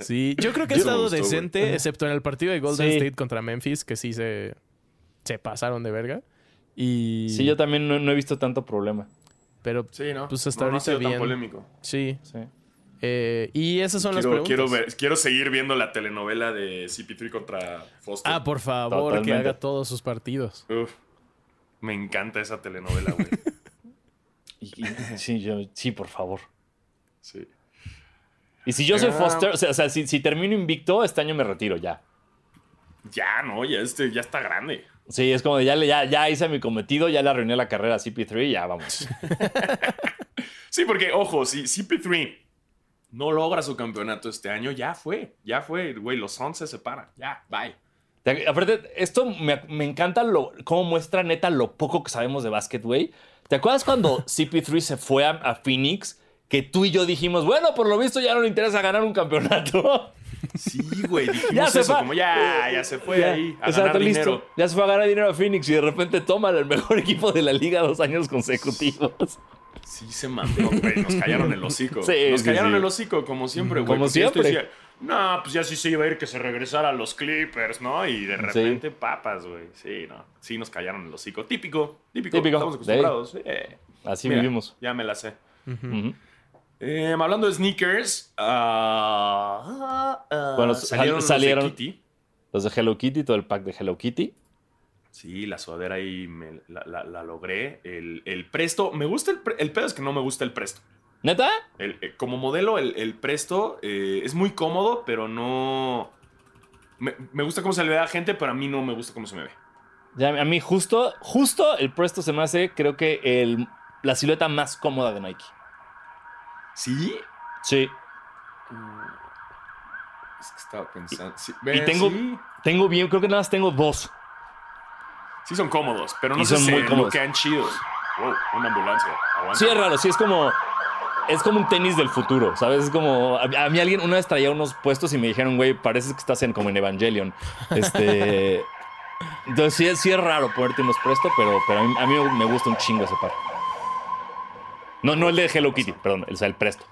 Sí, yo creo que ha estado gustó, decente, excepto en el partido de Golden Sí. State contra Memphis, que sí se, se pasaron de verga. Y, Sí, yo también no, no he visto tanto problema. Pero, Sí, ¿no? Pues hasta no, no ha sido tan polémico. sí. Sí. Eh, y esas son las Quiero, preguntas. quiero, ver- quiero seguir viendo la telenovela de CP3 contra Foster. Ah, por favor, que haga todos sus partidos. Uf, me encanta esa telenovela, güey. Sí, yo- sí, por favor. Sí. Y si yo soy Ah. Foster, o sea, o sea, si, si termino invicto, este año me retiro ya. Ya, no, ya, este, ya está grande. Sí, es como de ya, le- ya, ya hice mi cometido, ya le arruiné la carrera a CP3 y ya vamos. Sí, porque, ojo, si CP3 no logra su campeonato este año, ya fue. Ya fue, güey. Los 11 se separan. Ya, bye. Te- Aparte, esto me, me encanta lo, cómo muestra neta lo poco que sabemos de básquet, güey. ¿Te acuerdas cuando CP3 se fue a, a Phoenix? Que tú y yo dijimos, bueno, por lo visto ya no le interesa ganar un campeonato. Sí, güey. Dijimos Ya se eso, fue. como ya, ya se fue Ya, ahí a exacto, ganar listo. dinero. Ya se fue a ganar dinero a Phoenix y de repente toma el mejor equipo de la liga dos años consecutivos. Sí, se mandó, güey. Nos callaron el hocico. Sí, Nos sí, callaron sí. el hocico, como siempre, güey. Como siempre. decía, no, pues ya sí se iba a ir que se regresara a los Clippers, ¿no? Y de repente, papas, güey. Sí, no. Sí, nos callaron el hocico. Típico, típico. Típico. Estamos acostumbrados. Eh, Así mira, vivimos. Ya me la sé. Eh, hablando de sneakers, ah, ah, Bueno, salieron, sal- salieron- los de Kitty. Los de Hello Kitty, todo el pack de Hello Kitty. Sí, la sudadera ahí me- la, la- la logré. El, el presto, me gusta el, el pedo es que no me gusta el presto. ¿Neta? El- eh, como modelo, el, el presto eh, es muy cómodo, pero no. Me, me gusta cómo se le ve a la gente, pero a mí no me gusta cómo se me ve. Ya, a mí justo, justo el Presto se me hace, creo que el, la silueta más cómoda de Nike. ¿Sí? Sí. Es que estaba pensando. Sí, y tengo- Sí, Tengo bien, creo que nada más tengo dos. Sí son cómodos, pero no Y son muy cómodos. quedan chidos. Wow, una ambulancia. Aguanta. Sí, es raro, sí, es como. Es como un tenis del futuro, ¿sabes? Es como. A, mí alguien una vez traía unos puestos y me dijeron, güey, pareces que estás en, como en Evangelion. Este. Entonces sí, es- sí es raro ponerte unos presto, pero, pero a, mí, a mí me gusta un chingo ese par. No, no el de Hello Kitty, perdón, sea, el presto.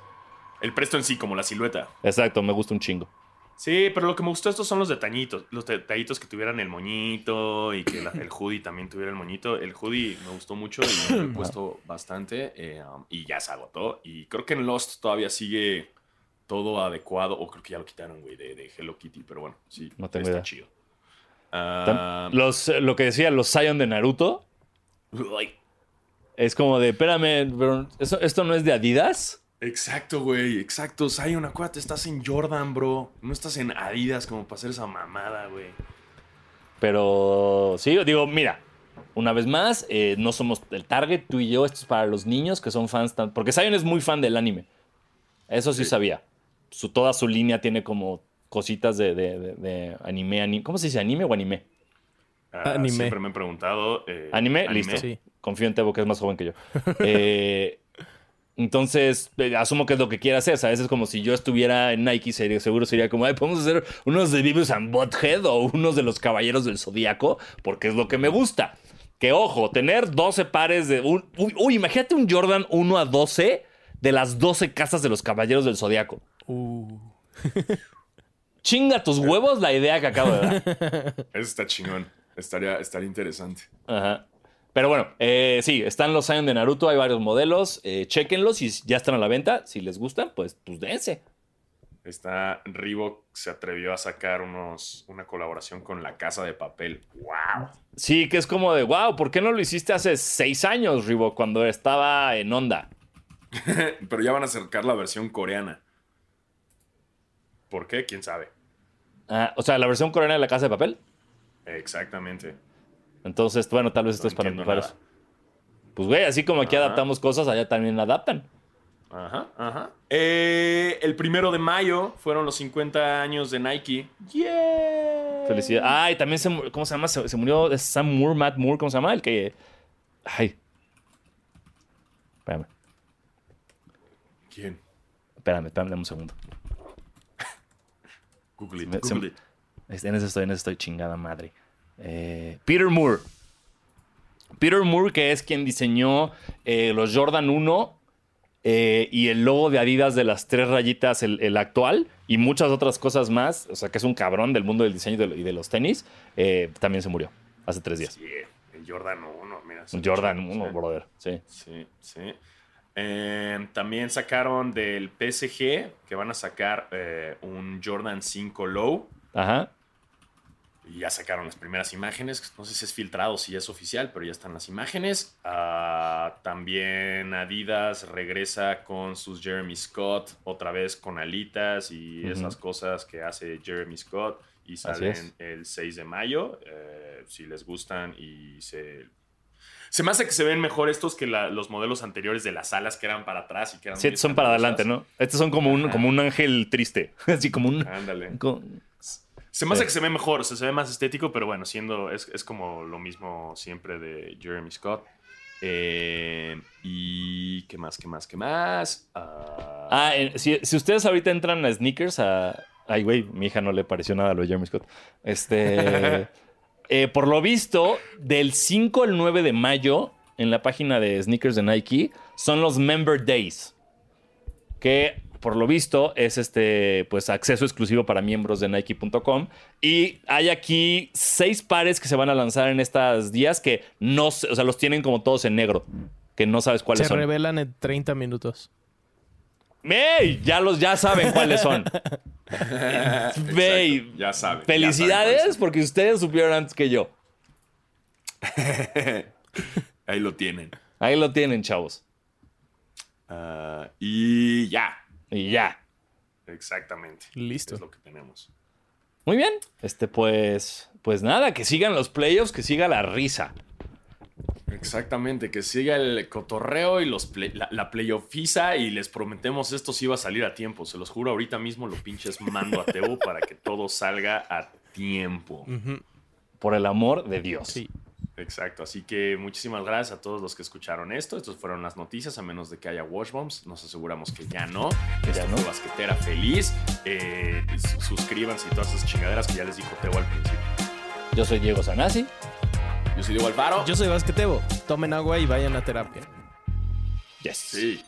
El presto en sí, como la silueta. Exacto, me gusta un chingo. Sí, pero lo que me gustó estos son los detallitos. Los detallitos que tuvieran el moñito y que la- el hoodie también tuviera el moñito. El hoodie me gustó mucho y me he puesto bastante. eh, um, y ya se agotó. Y creo que en Lost todavía sigue todo adecuado. O creo que ya lo quitaron, güey, de, de Hello Kitty. Pero bueno, sí, No tengo está idea. chido. Ah, Los, lo que decía, los Zion de Naruto. Es como de, espérame, pero ¿eso- ¿esto no es de Adidas? Exacto, güey, exacto. Zion, acuérdate, estás en Jordan, bro. No estás en Adidas como para hacer esa mamada, güey. Pero sí, digo, mira, una vez más, eh, no somos el target, tú y yo, esto es para los niños que son fans, tan- porque Zion es muy fan del anime. Eso sí, Sí. sabía. Su, toda su línea tiene como cositas de, de- de- de anime, anime. ¿Cómo se dice? ¿Anime o anime? Ah, Anime. Siempre me han preguntado. eh, ¿Anime? Listo. Sí. Confío en Tebo, que es más joven que yo. Eh, entonces, eh, asumo que es lo que quiere hacer. ¿sabes? Es como si yo estuviera en Nike, sería, seguro sería como, ay, podemos hacer unos de Beavis and Butthead o unos de los Caballeros del Zodíaco, porque es lo que me gusta. Que ojo, tener 12 pares de. un- uy, uy, imagínate un Jordan 1 a 12 de las 12 casas de los Caballeros del Zodíaco. Uh, Chinga tus huevos la idea que acabo de dar. Eso está chingón. Estaría, estaría interesante. Ajá. Pero bueno, eh, sí, están los Zion de Naruto, hay varios modelos. Eh, chéquenlos y ya están a la venta. Si les gustan, pues, pues dense. Está Reebok se atrevió a sacar unos, una colaboración con la Casa de Papel. ¡Wow! Sí, que es como de, wow, ¿por qué no lo hiciste hace seis años, Reebok, cuando estaba en onda? Pero ya van a acercar la versión coreana. ¿Por qué? ¿Quién sabe? Ah, o sea, la versión coreana de la casa de papel. Exactamente. Entonces, bueno, tal vez esto No es para, para nada. eso. Pues, güey, así como aquí Ajá. adaptamos cosas, allá también adaptan. Ajá, ajá. Eh, el primero de mayo fueron los 50 años de Nike. ¡Yeah! Felicidades. Ah, y también se, mu- ¿cómo se llama? Se, se murió Sam Moore, Matt Moore, ¿cómo se llama? El que... Ay. Espérame, ¿Quién? espérame, espérame, dame un segundo. Google it, Se me- Google it. En ese estoy, en ese estoy chingada madre. Eh, Peter Moore. Peter Moore, que es quien diseñó eh, los Jordan 1 eh, y el logo de Adidas de las tres rayitas, el, el actual, y muchas otras cosas más. O sea, que es un cabrón del mundo del diseño y de, y de los tenis. también se murió hace tres días. Sí, el Jordan 1, mira. Jordan sí. 1, brother. Sí. Sí, sí. Eh, también sacaron del PSG que van a sacar eh, un Jordan 5 Low. Ajá. Y ya sacaron las primeras imágenes. No sé si es filtrado, si es oficial, pero ya están las imágenes. Ah, también Adidas regresa con sus Jeremy Scott, otra vez con alitas y esas cosas que hace Jeremy Scott. Y salen el 6 de mayo. eh, si les gustan y se... Se me hace que se ven mejor estos que la- los modelos anteriores de las alas que eran para atrás y que eran... Sí, estos son para adelante. ¿no? Estos son como un, Ajá. como un ángel triste. Así como un. Ándale. Se me hace Sí. que se ve mejor, o sea, se ve más estético, pero bueno, siendo, es, es como lo mismo siempre de Jeremy Scott. Eh, y qué más, qué más, qué más. Ah, Ah, eh, si, si ustedes ahorita entran a sneakers, a. Ay, güey, mi hija no le pareció nada lo de Jeremy Scott. Este. eh, por lo visto, del 5 al 9 de mayo, en la página de sneakers de Nike, son los Member Days. Que por lo visto es este, pues, acceso exclusivo para miembros de Nike.com. Y hay aquí seis pares que se van a lanzar en estos días que no, se- o sea, los tienen como todos en negro. Que no sabes cuáles se son. revelan en 30 minutos. ¡Ey! Ya los ya saben cuáles son. Bey, ya saben. Felicidades porque ustedes supieron antes que yo. Ahí lo tienen. Ahí lo tienen, chavos. Ah, y ya, Y ya. exactamente. Listo. Es lo que tenemos. Muy bien. Este, pues. Pues nada, que sigan los playoffs, que siga la risa. Exactamente, que siga el cotorreo y los play- la, la playoffiza y les prometemos esto sí va a salir a tiempo. Se los juro, ahorita mismo lo pinches mando a Teo para que todo salga a tiempo. Por el amor de Dios. Sí. Exacto, así que muchísimas gracias a todos los que escucharon esto. Estas fueron las noticias, a menos de que haya wash bombs. Nos aseguramos que ya no. Que Esto ya no. Basquetera feliz. Eh, suscríbanse y todas esas chingaderas que ya les dijo Teo al principio. Yo soy Diego Sanasi. Yo soy Diego Alfaro. Yo soy Basquetebo. Tomen agua y vayan a terapia. Yes. Sí.